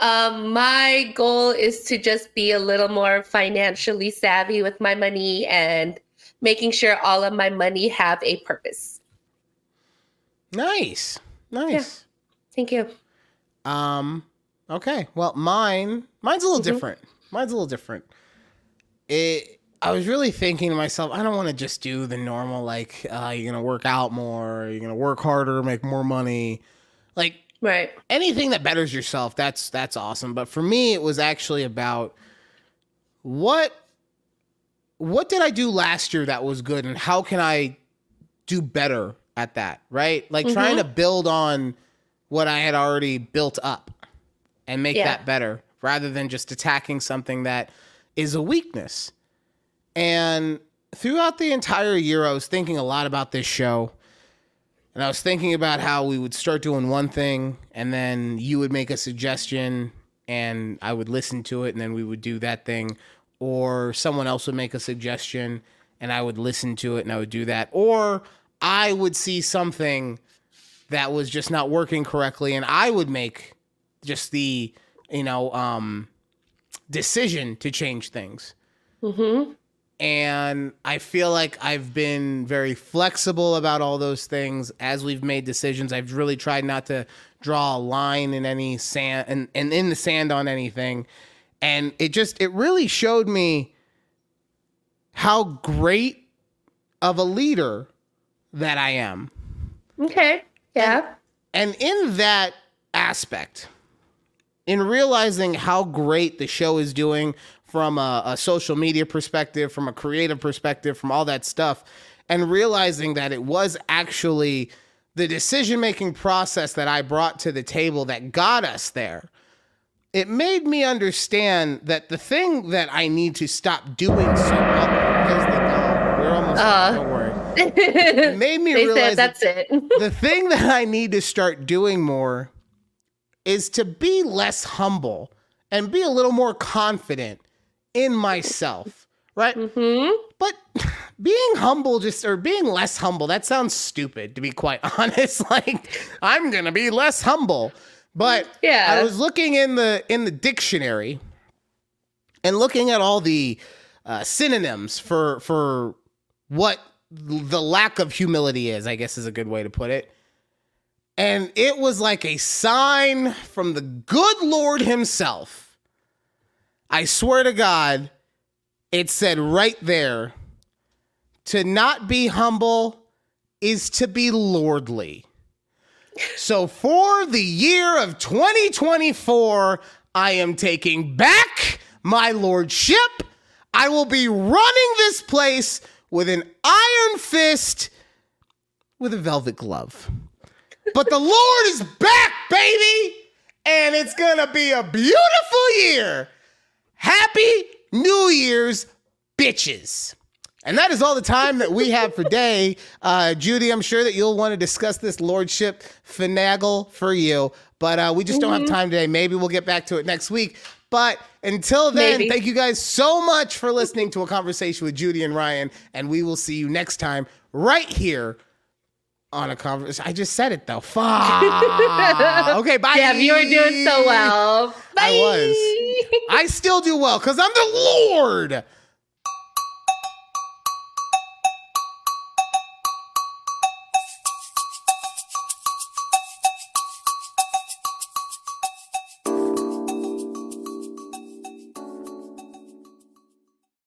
Um, my goal is to just be a little more financially savvy with my money and making sure all of my money have a purpose. Nice. Nice. Thank you. Um. Okay. Well, mine. Mine's a little Mhm. different. Mine's a little different. It. I was really thinking to myself, I don't want to just do the normal like, uh, you're gonna work out more, you're gonna work harder, make more money, like Right. anything that betters yourself. That's that's awesome. But for me, it was actually about what what did I do last year that was good, and how can I do better at that? Right, like mm-hmm. trying to build on what I had already built up and make Yeah. that better rather than just attacking something that is a weakness. And throughout the entire year, I was thinking a lot about this show. And I was thinking about how we would start doing one thing and then you would make a suggestion and I would listen to it and then we would do that thing. Or someone else would make a suggestion and I would listen to it and I would do that. Or I would see something that was just not working correctly and I would make just the, you know, um, decision to change things Mm-hmm. And I feel like I've been very flexible about all those things as we've made decisions. I've really tried not to draw a line in any sand and, and in the sand on anything. And it just it really showed me how great of a leader that I am. Okay. Yeah. And in that aspect, in realizing how great the show is doing from a, a social media perspective, from a creative perspective, from all that stuff, and realizing that it was actually the decision making process that I brought to the table that got us there, it made me understand that the thing that I need to stop doing so well, because the, oh, we're almost, Uh. don't worry. It made me realize said that that's it. the thing that I need to start doing more is to be less humble and be a little more confident in myself, right? hmm But being humble just or being less humble, that sounds stupid to be quite honest. Like I'm going to be less humble. But Yeah. I was looking in the in the dictionary and looking at all the uh, synonyms for for what the lack of humility is, I guess is a good way to put it. And it was like a sign from the good Lord himself. I swear to God, it said right there to not be humble is to be lordly. So for the year of 2024, I am taking back my lordship. I will be running this place with an iron fist with a velvet glove. But the Lord is back, baby, and it's going to be a beautiful year. Happy New Year's, bitches. And that is all the time that we have for day. Uh, Judy, I'm sure that you'll want to discuss this lordship finagle for you, but uh, we just don't have time today. Maybe we'll get back to it next week. But until then, Maybe. thank you guys so much for listening to a conversation with Judy and Ryan, and we will see you next time right here on a conversation. I just said it though. Fuck. okay, bye. Yeah, you were doing so well. Bye. I was. I still do well because I'm the Lord.